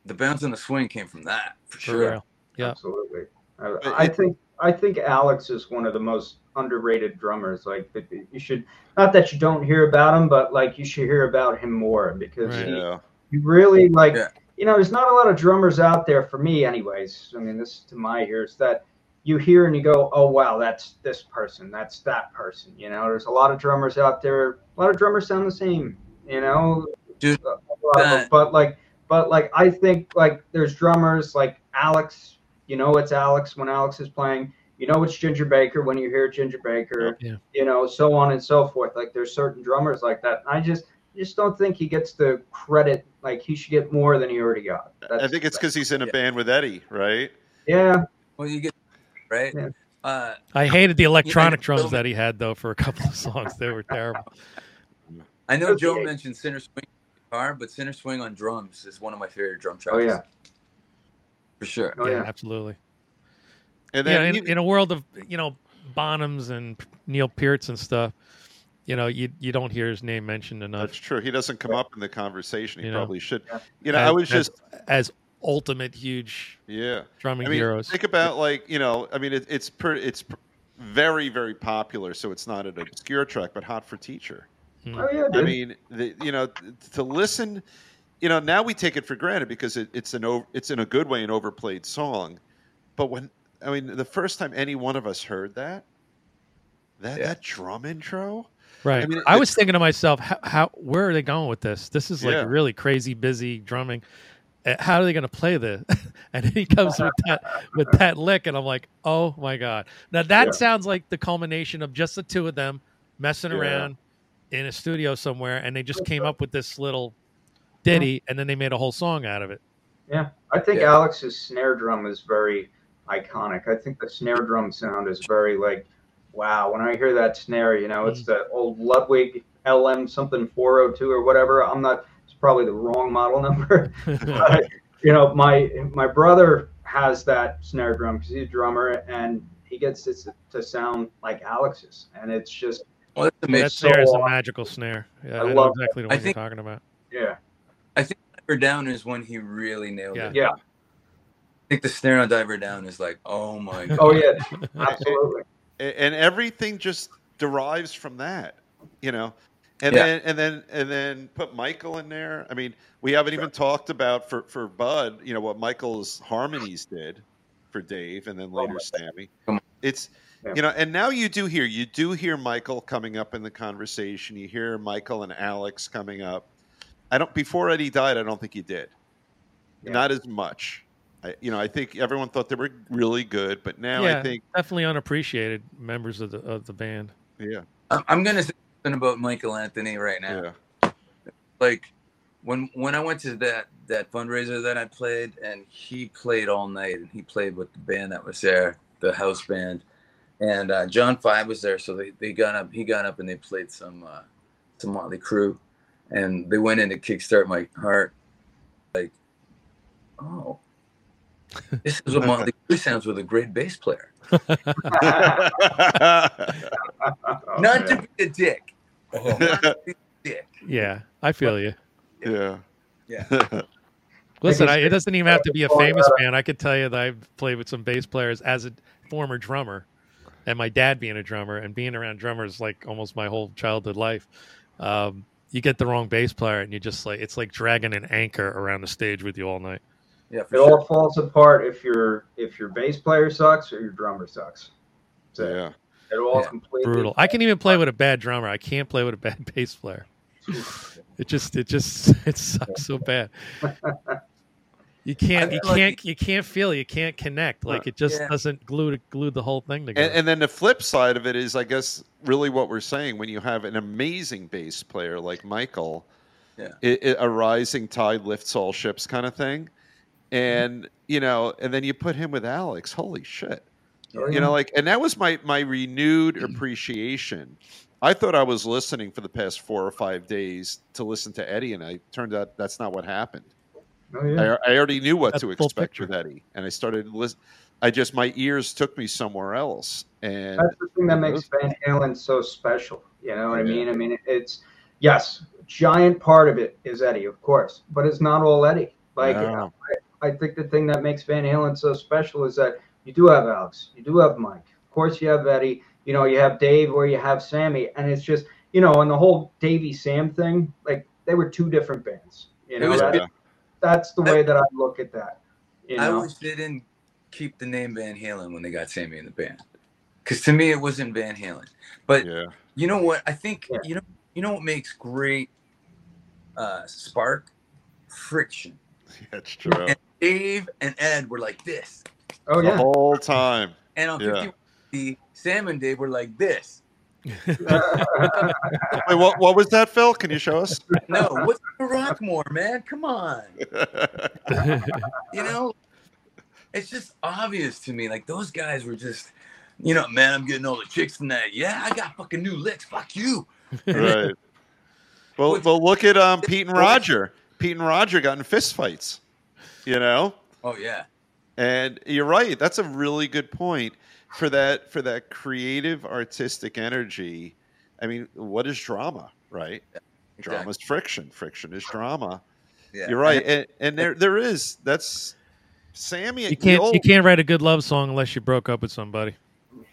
the bounce and the swing came from that for for sure. real. Yeah. Absolutely. I, I think I think Alex is one of the most underrated drummers. Like you should not that you don't hear about him, but like you should hear about him more because Right. he, Yeah. he really like Yeah. you know there's not a lot of drummers out there for me anyways. I mean this to my ears that you hear and you go oh wow that's this person that's that person you know there's a lot of drummers out there a lot of drummers sound the same you know Dude, A lot of them. that- but like but like I think like there's drummers like Alex you know it's Alex when Alex is playing you know it's Ginger Baker when you hear Ginger Baker Yeah. you know so on and so forth like there's certain drummers like that I just just don't think he gets the credit like he should get more than he already got I think it's because he's in a Yeah. band with Eddie, right? yeah Well, you get right. Yeah. Uh, I hated the electronic Bill- drums that he had though for a couple of songs. They were terrible. I know Joe mentioned Sinner's Swing guitar, but Sinner's Swing on drums is one of my favorite drum tracks. oh yeah for sure. oh yeah, yeah absolutely. And yeah, then in, you- in a world of you know Bonhams and Neil Pearts and stuff, you know, you you don't hear his name mentioned enough that's true. He doesn't come up in the conversation. He You know. probably should. You know, as, I was just as ultimate huge yeah. drumming I mean, heroes. think about like you know. I mean, it, it's per, it's pr- very very popular, so it's not an obscure track, but "Hot for Teacher." oh yeah I mean, the, you know, t- to listen, you know, now we take it for granted because it, it's an over, it's in a good way an overplayed song, but when I mean, the first time any one of us heard that, that Yeah. that drum intro, Right. I mean, I, mean, was thinking to myself, how, how where are they going with this? This is like Yeah. really crazy busy drumming. Uh, How are they going to play this? and he comes with that with that lick, and I'm like, oh my god! Now that Yeah. sounds like the culmination of just the two of them messing Yeah. around in a studio somewhere, and they just came up with this little ditty, and then they made a whole song out of it. Yeah, I think Yeah. Alex's snare drum is very iconic. I think the snare drum sound is very like, wow. When I hear that snare, you know, it's Mm. the old Ludwig LM something 402 or whatever. I'm not. It's probably the wrong model number. but, you know, my my brother has that snare drum because he's a drummer and he gets it to sound like Alex's, and it's just Well, that amazing. so snare is a awesome. magical snare. Yeah, I I, know love exactly the I one think- you're talking about. yeah, Diver Down is when he really nailed Yeah. it. yeah. I think the snare on Diver Down is like, oh my oh, god. Oh yeah, absolutely. A- and everything just derives from that, you know. And Yeah. then and then and then put Michael in there. I mean, we haven't even talked about for for Bud, you know, what Michael's harmonies did for Dave, and then oh later my Sammy. Come on. It's you know, and now you do hear you do hear Michael coming up in the conversation. You hear Michael and Alex coming up. I don't before Eddie died. I don't think he did. Yeah. Not as much. I, you know, I think everyone thought they were really good, but now yeah, I think, definitely unappreciated members of the of the band. yeah, I'm- I'm gonna say something about Michael Anthony right now. yeah. Like when when I went to that that fundraiser that I played, and he played all night, and he played with the band that was there, the house band, and uh, John Five was there, so they, they got up. He got up and they played some uh, some Motley Crue, and they went in to kickstart my heart. Like, oh, this is what Motley Crue sounds with a great bass player. Oh, Not man. to be a dick. Not to be a dick. Yeah, I feel you. yeah. Yeah. Listen, I, it doesn't even have to be a famous uh, band. I could tell you that I've played with some bass players as a former drummer, and my dad being a drummer and being around drummers like almost my whole childhood life. Um, you get the wrong bass player, and you just like it's like dragging an anchor around the stage with you all night. Yeah, It sure. all falls apart if your if your bass player sucks or your drummer sucks. That's it. Yeah. It all Yeah. completely Brutal. I can even play with a bad drummer. I can't play with a bad bass player. It just, it just, it sucks so bad. You can't, you feel like- can't, you can't feel. You can't connect. Like it just Yeah. doesn't glue glue the whole thing together. And, and then the flip side of it is, I guess, really what we're saying when you have an amazing bass player like Michael, Yeah. it, it- a rising tide lifts all ships kind of thing. Mm-hmm. And, you know, and then you put him with Alex. Holy shit. Oh, you know like and that was my my renewed mm-hmm. appreciation i thought i was listening for the past four or five days to listen to eddie and i turned out that's not what happened Oh, yeah. I, I already knew what That's to expect with eddie and i started listen i just my ears took me somewhere else and That's the thing that makes Van Halen so special. You know what I mean? I mean, it's yes, giant part of it is Eddie, of course, but it's not all Eddie. Like No. I, I think the thing that makes Van Halen so special is that you do have Alex, you do have Mike, of course you have Eddie, you know, you have Dave or you have Sammy, and it's just you know, and the whole Davey Sam thing, like they were two different bands. You It know, was- that, Yeah. That's the way that I look at that. You I know, wish they didn't keep the name Van Halen when they got Sammy in the band, because to me it wasn't Van Halen. But yeah you know what? I think Yeah. you know you know what makes great uh, spark friction. that's true And Dave and Ed were like this, oh the yeah, whole time and on Yeah. 50, Sam and Dave were like this. Wait, what, what was that phil can you show us No, what's the Rockmore, man? Come on, you know. It's just obvious to me. Like those guys were just, you know, man. I'm getting all the chicks tonight. Yeah, I got fucking new licks. Fuck you. right well well look at um pete and roger pete and roger got in fist fights you know Oh yeah. And you're right. That's a really good point for that for that creative artistic energy. I mean, what is drama, right? Drama is friction. Friction is drama. Yeah. You're right. And, and there there is that's Sammy. You can't all- you can't write a good love song unless you broke up with somebody.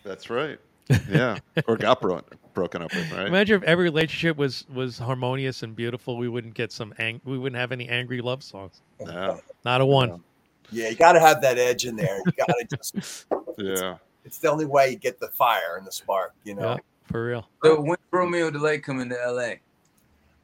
That's right. Yeah, or got bro- broken up with, right? Imagine if every relationship was was harmonious and beautiful. We wouldn't get some ang- we wouldn't have any angry love songs. Yeah, Not a one. Yeah, you got to have that edge in there. You got to just. yeah. It's the only way you get the fire and the spark. You know. Yeah, for real. So when Romeo Delight coming to LA?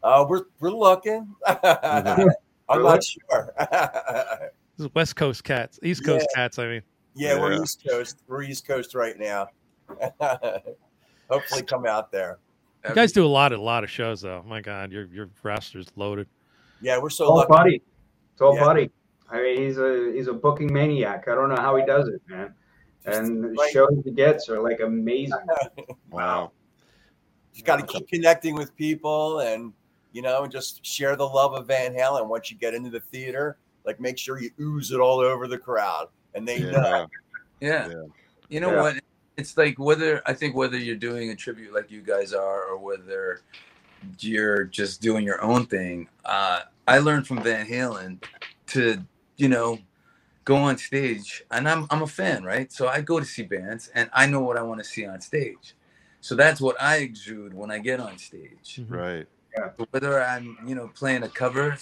Uh, we're we're looking. I'm Really? not sure. This is West Coast cats, East Coast Yeah. cats. I mean, yeah, we're East Coast. We're East Coast right now. Hopefully, come out there. you guys do a lot of a lot of shows though. My God, your your roster's loaded. Yeah, we're so all lucky. buddy. It's all Yeah. buddy. I mean, he's a he's a booking maniac. I don't know how he does it, man. And the Right. shows he gets are like amazing. Wow. You got to keep connecting with people, and you know, just share the love of Van Halen. Once you get into the theater, like make sure you ooze it all over the crowd, and they know. Yeah. Yeah. Yeah. You know Yeah. what? It's like whether I think whether you're doing a tribute like you guys are, or whether you're just doing your own thing. Uh, I learned from Van Halen to, you know, go on stage, and I'm I'm a fan, right? So I go to see bands, and I know what I want to see on stage. So that's what I exude when I get on stage. Mm-hmm. Right. whether I'm, you know, playing a cover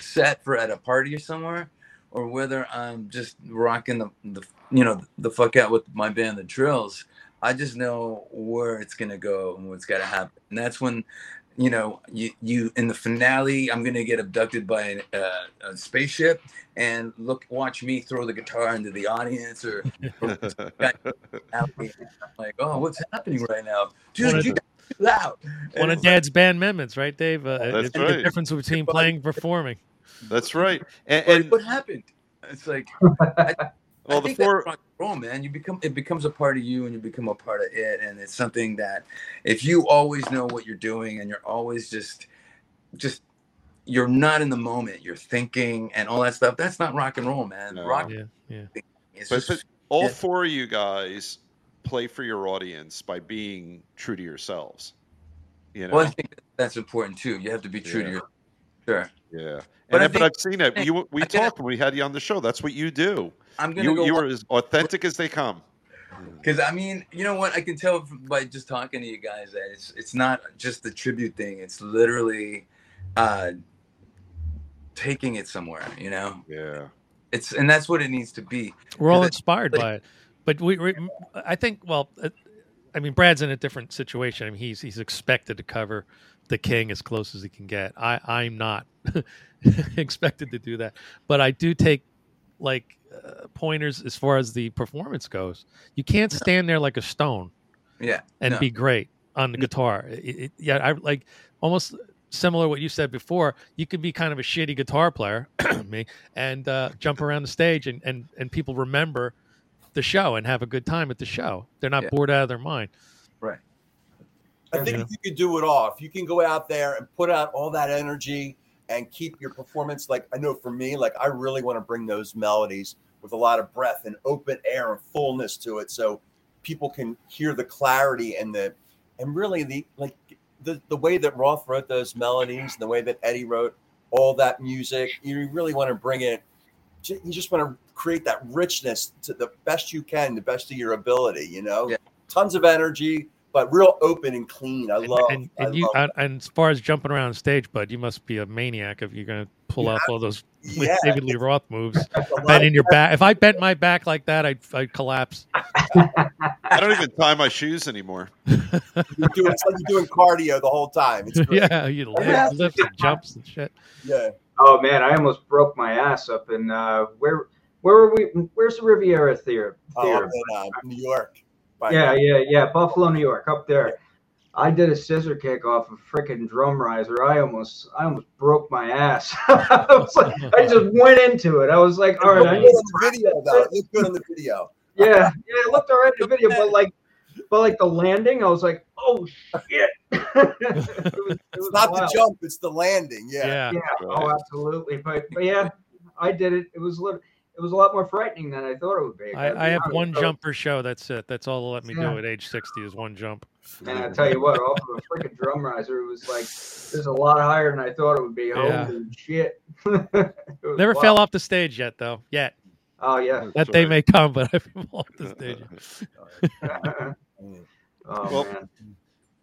set for at a party or somewhere, or whether I'm just rocking the, the you know, the fuck out with my band, the Drills, I just know where it's gonna go and what's gotta happen. And that's when, you know, you you in the finale, I'm gonna get abducted by a, a spaceship and look, watch me throw the guitar into the audience, or, or like, oh, what's happening right now, One dude? of You got too loud. And One of it's like, Dad's band amendments, right, Dave? Uh, That's it's right. the difference between playing and performing. That's right. And, But and what happened? It's like well, I the think four. that's rock man. You become it becomes a part of you, and you become a part of it, and it's something that if you always know what you're doing, and you're always just just you're not in the moment, you're thinking and all that stuff. That's not rock and roll, man. No. Rock Yeah, yeah. is But, just but all yeah. four of you guys play for your audience by being true to yourselves. You know. well, I think that's important too. You have to be true to Yeah. Your sure. Yeah, But and I I, but think- I've seen it. You, we I talked when we had you on the show. That's what you do. I'm gonna You, go you were as authentic as they come. Because I mean, you know what? I can tell by just talking to you guys that it's it's not just the tribute thing. It's literally uh, taking it somewhere. You know, Yeah, it's and that's what it needs to be. We're all Because it- inspired by it, but we, we I think, well, uh, I mean, Brad's in a different situation. I mean, he's he's expected to cover the king as close as he can get. I I'm not expected to do that, but I do take like uh, pointers as far as the performance goes. You can't stand there like a stone Yeah, and no. be great on the guitar. It, it, yeah, I like almost similar to what you said before. You could be kind of a shitty guitar player, me, and uh, jump around the stage, and, and and people remember the show and have a good time at the show. They're not Yeah. bored out of their mind. Right. I think you could do it all, if you can go out there and put out all that energy and keep your performance, like I know for me, like I really want to bring those melodies with a lot of breath and open air and fullness to it, so people can hear the clarity and the and really the like the the way that Roth wrote those melodies, and the way that Eddie wrote all that music. You really want to bring it. You just want to create that richness to the best you can, the best of your ability. You know, Yeah. tons of energy, but real open and clean. I And, love. and, I and you love and, and as far as jumping around stage, bud, you must be a maniac if you're going to pull Yeah. off all those Yeah. David Lee Roth moves. a lot Bending of- your back. If I bent my back like that, I'd, I'd collapse. I don't even tie my shoes anymore. You're doing, it's like you're doing cardio the whole time. It's great. yeah, you lift, lifts and jumps and shit. yeah. Oh man, I almost broke my ass up in uh, where where were we? Where's the Riviera Theater? Oh, Theater? up in uh, New York. By- yeah, yeah, yeah. Buffalo, New York, up there. I did a scissor kick off a freaking drum riser. I almost, I almost broke my ass. I like, I just went into it. I was like, all right, I looked need, good on the video though. It looked good on the video. yeah, yeah. It looked all right in the video, but like, but like the landing, I was like, oh shit. it was, it was It's not the jump, it's the landing. Yeah. Yeah. Yeah. Oh, absolutely. But, but yeah, I did it. It was a little, it was a lot more frightening than I thought it would be. I, I have one So- jump per show. That's it. That's all they'll let me Yeah. do at age 60 is one jump. And I tell you what, off of a freaking drum riser, it was like it was a lot higher than I thought it would be. Yeah. Holy shit! Never wild. fell off the stage yet, though. Yet. Oh yeah. That day may come, but I fell off the stage. oh Well, man.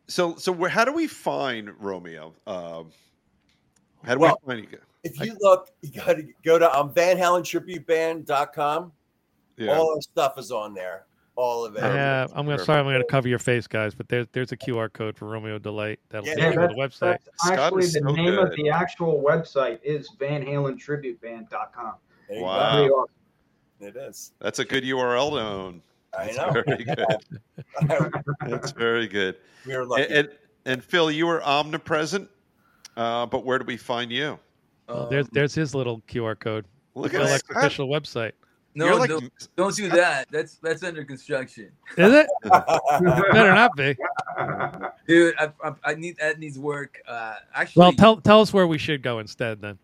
So, so where, how do we find Romeo? Um, how do Well, we find you? If you look, you got to go to um, Van Halen TributeBand.com. Yeah. All our stuff is on there. All of it. I have, I'm gonna sorry, I'm gonna cover your face, guys, but there's there's a QR code for Romeo Delight that'll Yeah, take you to the website. Actually the so name of the actual website is VanHalenTributeBand.com. There you go. Wow. Awesome. It is. That's a good URL to own. I That's know. Very good. That's very good. we were And, lucky. and, and Phil, you were omnipresent, uh, but where do we find you? Um, There's there's his little QR code. Look at X that. official website. no, like, don't, don't do that. That's that's under construction, Is it? Better not be. dude. I, I, I need that needs work. Uh, actually, Well, tell tell us where we should go instead then.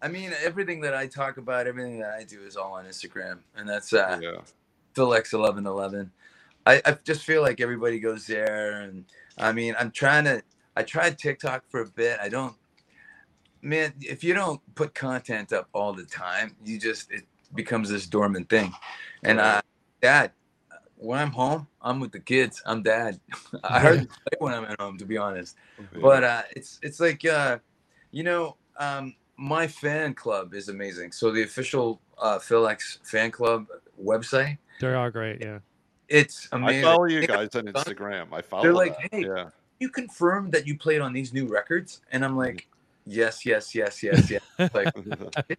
I mean, everything that I talk about, everything that I do is all on Instagram, and that's uh, yeah. Phil X eleven eleven. I, I just feel like everybody goes there, and I mean, I'm trying to. I tried TikTok for a bit. I don't. Man, if you don't put content up all the time, you just it becomes this dormant thing. And I, Dad, when I'm home, I'm with the kids. I'm Dad. I hardly play when I'm at home, to be honest. But uh, it's it's like uh, you know, um, my fan club is amazing. So the official uh, Phil fan club website, They are great, yeah. it's amazing. I follow you guys on Instagram. I follow. They're like, that. hey, yeah. you confirmed that you played on these new records, and I'm like, yes, yes, yes, yes, yes. like,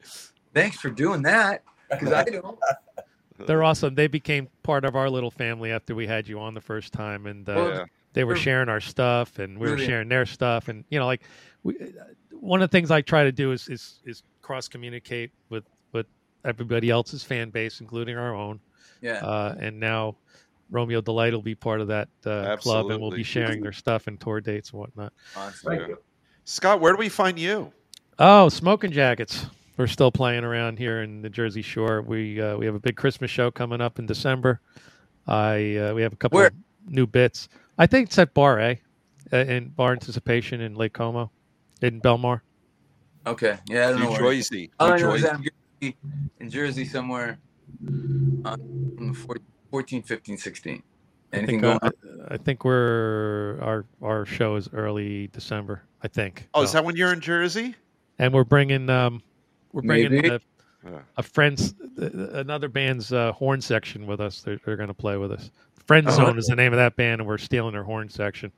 thanks for doing that because I don't. They're awesome. They became part of our little family after we had you on the first time, and uh, Well, yeah. they were sharing our stuff, and we were sharing their stuff, and you know, like we, one of the things I try to do is is, is cross communicate with with everybody else's fan base, including our own. Yeah. Uh, and now Romeo Delight will be part of that uh, club, and we'll be sharing their stuff and tour dates and whatnot. awesome. Thank Yeah. you. Scott, where do we find you? Oh, Smoking Jackets. We're still playing around here in the Jersey Shore. We uh, we have a big Christmas show coming up in December. I uh, we have a couple Where? of new bits. I think it's at Bar A, uh, in Bar Anticipation in Lake Como, in Belmar. Okay. Yeah, I don't know. New Where. Jersey. All New I know Jersey. that I'm Jersey, in Jersey somewhere on from the 14, 14, 15, 16. I think, going uh, on? I think we're our our show is early December. I think. Oh, is that when you're in Jersey? and we're bringing um we're bringing a, a friend's another band's uh, horn section with us. They're, they're going to play with us. Friend Oh. Zone is the name of that band, and we're stealing their horn section.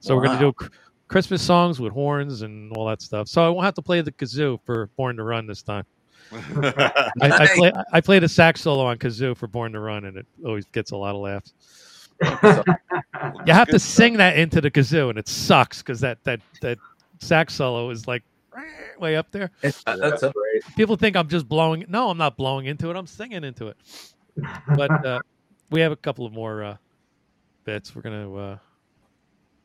So we're going to do cr- Christmas songs with horns and all that stuff. So I won't have to play the kazoo for Born to Run this time. I, I, play, I played a sax solo on kazoo for Born to Run, and it always gets a lot of laughs. You have to stuff. sing that into the kazoo, and it sucks because that that that sax solo is like way up there. It's- uh, that's a, great. people think I'm just blowing. No, I'm not blowing into it. I'm singing into it. But uh, we have a couple of more uh, bits. We're gonna. Uh,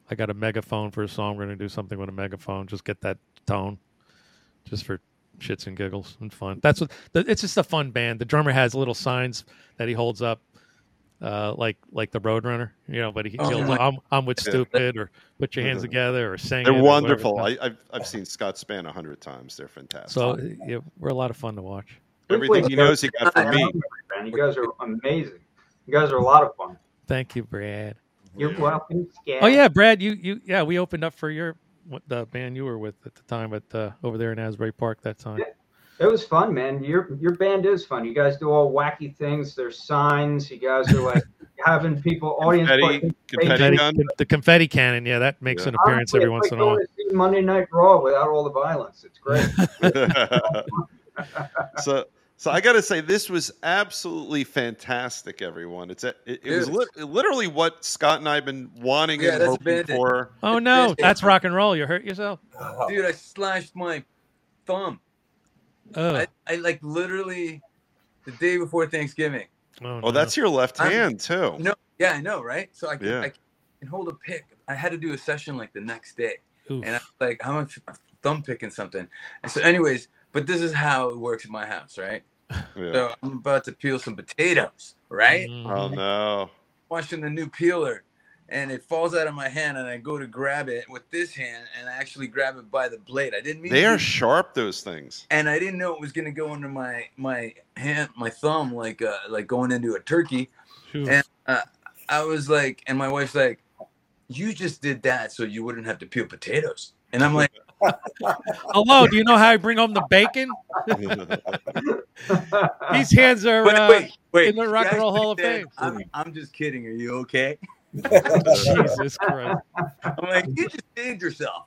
I got a megaphone for a song. We're gonna do something with a megaphone. Just get that tone, just for shits and giggles and fun. That's what. It's just a fun band. The drummer has little signs that he holds up, uh, like like the Roadrunner, you know. But he, Oh, he'll, I'm I'm with stupid or put your hands together or sing. They're it or whatever. wonderful. I, I've I've seen Scott Span a hundred times. They're fantastic. So yeah, we're a lot of fun to watch. everything he knows, he got from me. Man, you guys are amazing. You guys are a lot of fun. Thank you, Brad. You're welcome. Oh yeah, Brad, you you yeah, we opened up for your what the band you were with at the time at uh, over there in Asbury Park that time. It was fun, man. Your your band is fun. You guys do all wacky things. There's signs. You guys are like having people, audience. Confetti, participation. confetti gun. The confetti cannon, yeah, that makes Yeah. an appearance Honestly, every once like in a while. going to see Monday Night Raw without all the violence. It's great. so so I got to say this was absolutely fantastic, everyone. It's a, it, it was Dude. lit literally literally what Scott and I've been wanting Yeah, and hoping Bandit. for. Oh no, that's rock and roll. You hurt yourself? Dude, I slashed my thumb. Oh, I, I like literally the day before Thanksgiving. oh, Oh, that's your left I'm- hand too. No, yeah, I know, right? So I can, Yeah. I can hold a pick. I had to do a session like the next day, Oof. and I'm like, how much thumb picking something. And so, anyways, but this is how it works in my house, right? Yeah. So I'm about to peel some potatoes, right? Mhm. Oh no. Washing the new peeler, and it falls out of my hand, and I go to grab it with this hand, and I actually grab it by the blade. I didn't mean They to are do- sharp. Those things. and I didn't know it was gonna go under my my hand, my thumb, like uh, like going into a turkey. Phew. and- I was like, and my wife's like, "You just did that so you wouldn't have to peel potatoes." And I'm like, Hello, do you know how I bring home the bacon? These hands are "But uh, wait, wait." in the Rock and Roll Hall of Fame. I'm, I'm just kidding. Are you okay? Jesus Christ. I'm like, you just saved yourself.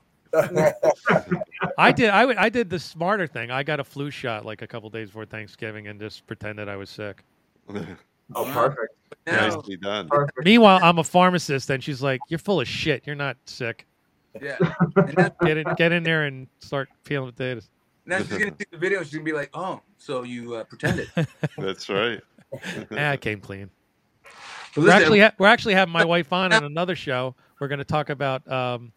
I did. I would- I did the smarter thing. I got a flu shot like a couple days before Thanksgiving and just pretended I was sick. oh, perfect. Now, Nicely done. Perfect. Meanwhile, I'm a pharmacist, and she's like, "You're full of shit. You're not sick. yeah. And that, Get in, get in there and start peeling potatoes." now she's gonna see the video. She's gonna be like, "Oh, so you uh, pretended?" That's right. Eh, I came clean. But We're actually ha- we're actually having my wife on in another show. We're going to talk about um,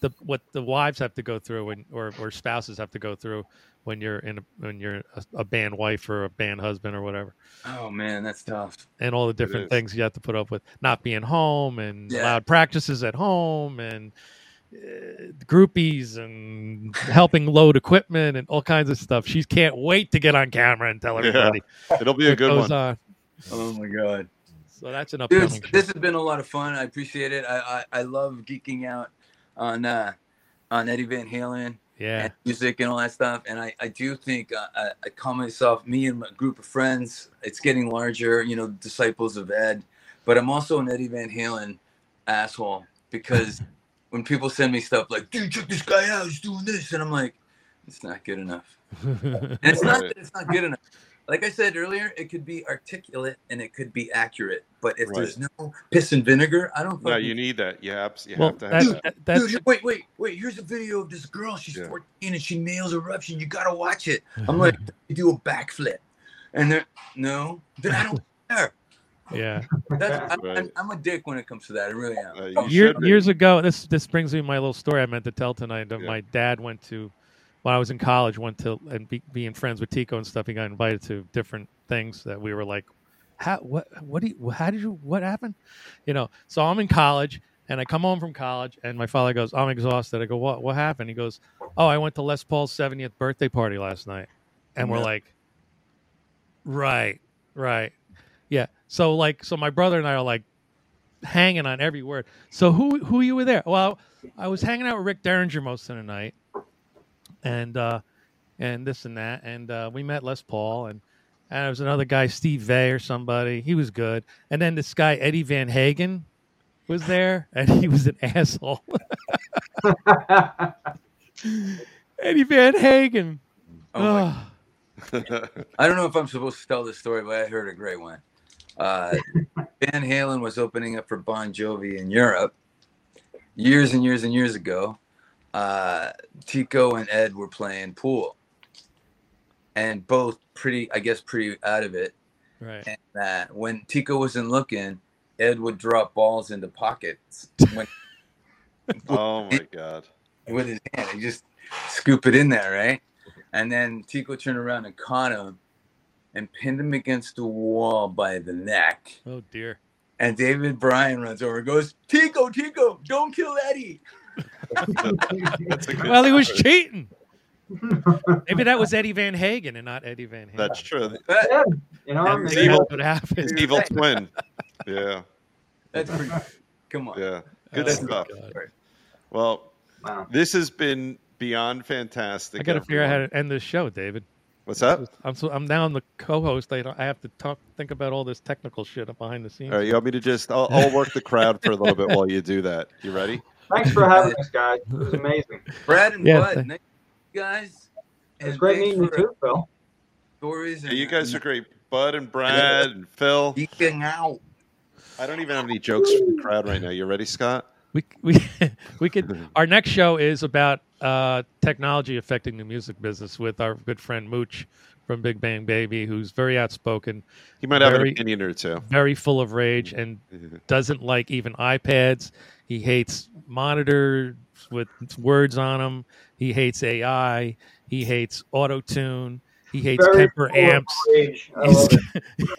the what the wives have to go through when or, or spouses have to go through when you're in a, when you're a, a band wife or a band husband or whatever, oh man, that's tough. and all the different things you have to put up with, not being home and Yeah. loud practices at home and uh, groupies and helping load equipment and all kinds of stuff. She can't wait to get on camera and tell Yeah. everybody It'll be a good goes one. on. Oh my god. So that's an Dude, upcoming. show. this has been a lot of fun. I appreciate it. I I, I love geeking out on uh, on Eddie Van Halen yeah. and music and all that stuff. And I, I do think uh, I, I call myself me and my group of friends. It's getting larger, you know, disciples of Ed. But I'm also an Eddie Van Halen asshole because when people send me stuff like, "Dude, check this guy out. He's doing this," and I'm like, "It's not good enough." And it's not that it's not good enough. Like I said earlier, it could be articulate and it could be accurate. But if there's no piss and vinegar, I don't. No, fucking you need that. Yeah, have, you well, have to have that. that- that's Dude, wait, wait, wait. Here's a video of this girl. She's Yeah. 14 and she nails eruption. You gotta watch it. I'm like, you do a backflip, and they're no, then I don't care. yeah. That's, I, Right. I'm, I'm a dick when it comes to that. I really am. Uh, Year, years ago, this this brings me my little story I meant to tell tonight. That Yeah. my dad went to when I was in college, went to and be, being friends with Tico and stuff. He got invited to different things that we were like, how what what do you how did you what happened? You know. So I'm in college and I come home from college and my father goes, I'm exhausted. I go, what what happened? He goes, Oh, I went to Les Paul's 70th birthday party last night, and we're like, right, right, yeah. So like, so my brother and I are like hanging on every word. So who who you were there? Well, I was hanging out with Rick Derringer most of the night, and uh, and this and that, and uh, we met Les Paul, and and there was another guy, Steve Vai or somebody. He was good, and then this guy Eddie Van Hagen was there, and he was an asshole. Eddie Van Hagen. Oh. I don't know if I'm supposed to tell this story, but I heard a great one. Uh, Van Halen was opening up for Bon Jovi in Europe years and years and years ago. Uh, Tico and Ed were playing pool, and both pretty, I guess, pretty out of it. Right. And uh, when Tico wasn't looking, Ed would drop balls into pockets when, Oh my god. with his hand. He just scoop it in there, right? And then Tico turned around and caught him and pinned him against the wall by the neck. Oh dear. And David Bryan runs over and goes, Tico, Tico, don't kill Eddie. That's a good Well, he was cheating. Maybe that was Eddie Van Hagen and not Eddie Van Hagen. That's true. Yeah, you know, And maybe that's That's what happened. His evil twin. Yeah. That's pretty Come on. Yeah. Good Oh, stuff. Well, wow. this has been beyond fantastic. I got to figure out how to end this show, David. What's up? I'm so I'm now the co-host. I, don't, I have to talk, think about all this technical shit behind the scenes. All right, you want me to just? I'll, I'll work the crowd for a little bit while you do that. You ready? Thanks for having us, guys. It was amazing. Brad and Yeah, Bud, thank- nice guys. It was great meeting you too, Phil. Stories Yeah, you guys are great, Bud and Brad and Phil. geeking out. I don't even have any jokes for the crowd right now. You ready, Scott? We we we could. Our next show is about uh, technology affecting the music business with our good friend Mooch from Big Bang Baby, who's very outspoken, He might have Very- an opinion or two. very full of rage, and doesn't like even iPads. He hates monitors with words on them. He hates AI. He hates auto tune. He hates Very Kemper amps. He's-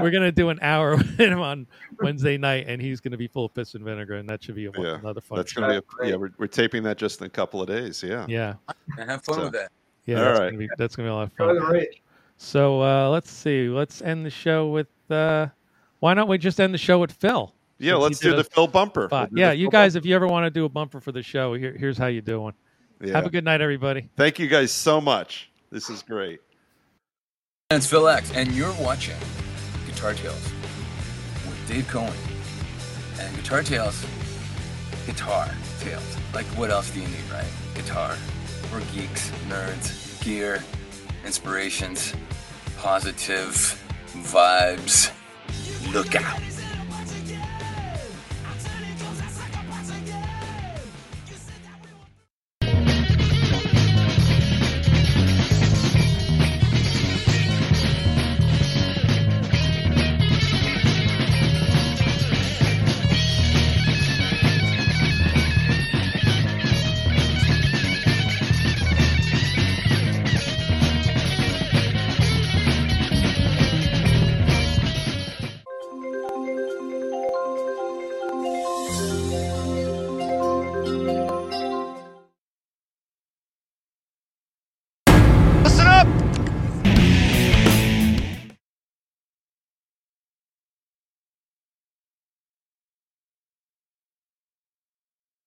We're gonna do an hour with him on Wednesday night, and he's gonna be full of piss and vinegar, and that should be a, Yeah, another fun. That's show. gonna be. A, yeah, we're, we're taping that just in a couple of days. Yeah. yeah, have fun So- with that. yeah. All that's right. gonna be that's gonna be a lot of fun. the. So uh, let's see. Let's end the show with. Uh, why don't we just end the show with Phil? Yeah. Let's do the Phil bumper. spot. We'll Yeah, the you Phil guys, if you ever want to do a bumper for the show, here, here's how you do one. bumper. Have a good night, everybody. Thank you guys so much. This is great. It's Phil X, and you're watching Guitar Tales with Dave Cohen. And Guitar Tales, guitar tales. Like, what else do you need, right? Guitar. We're geeks, nerds, gear, inspirations, positive vibes. Look out.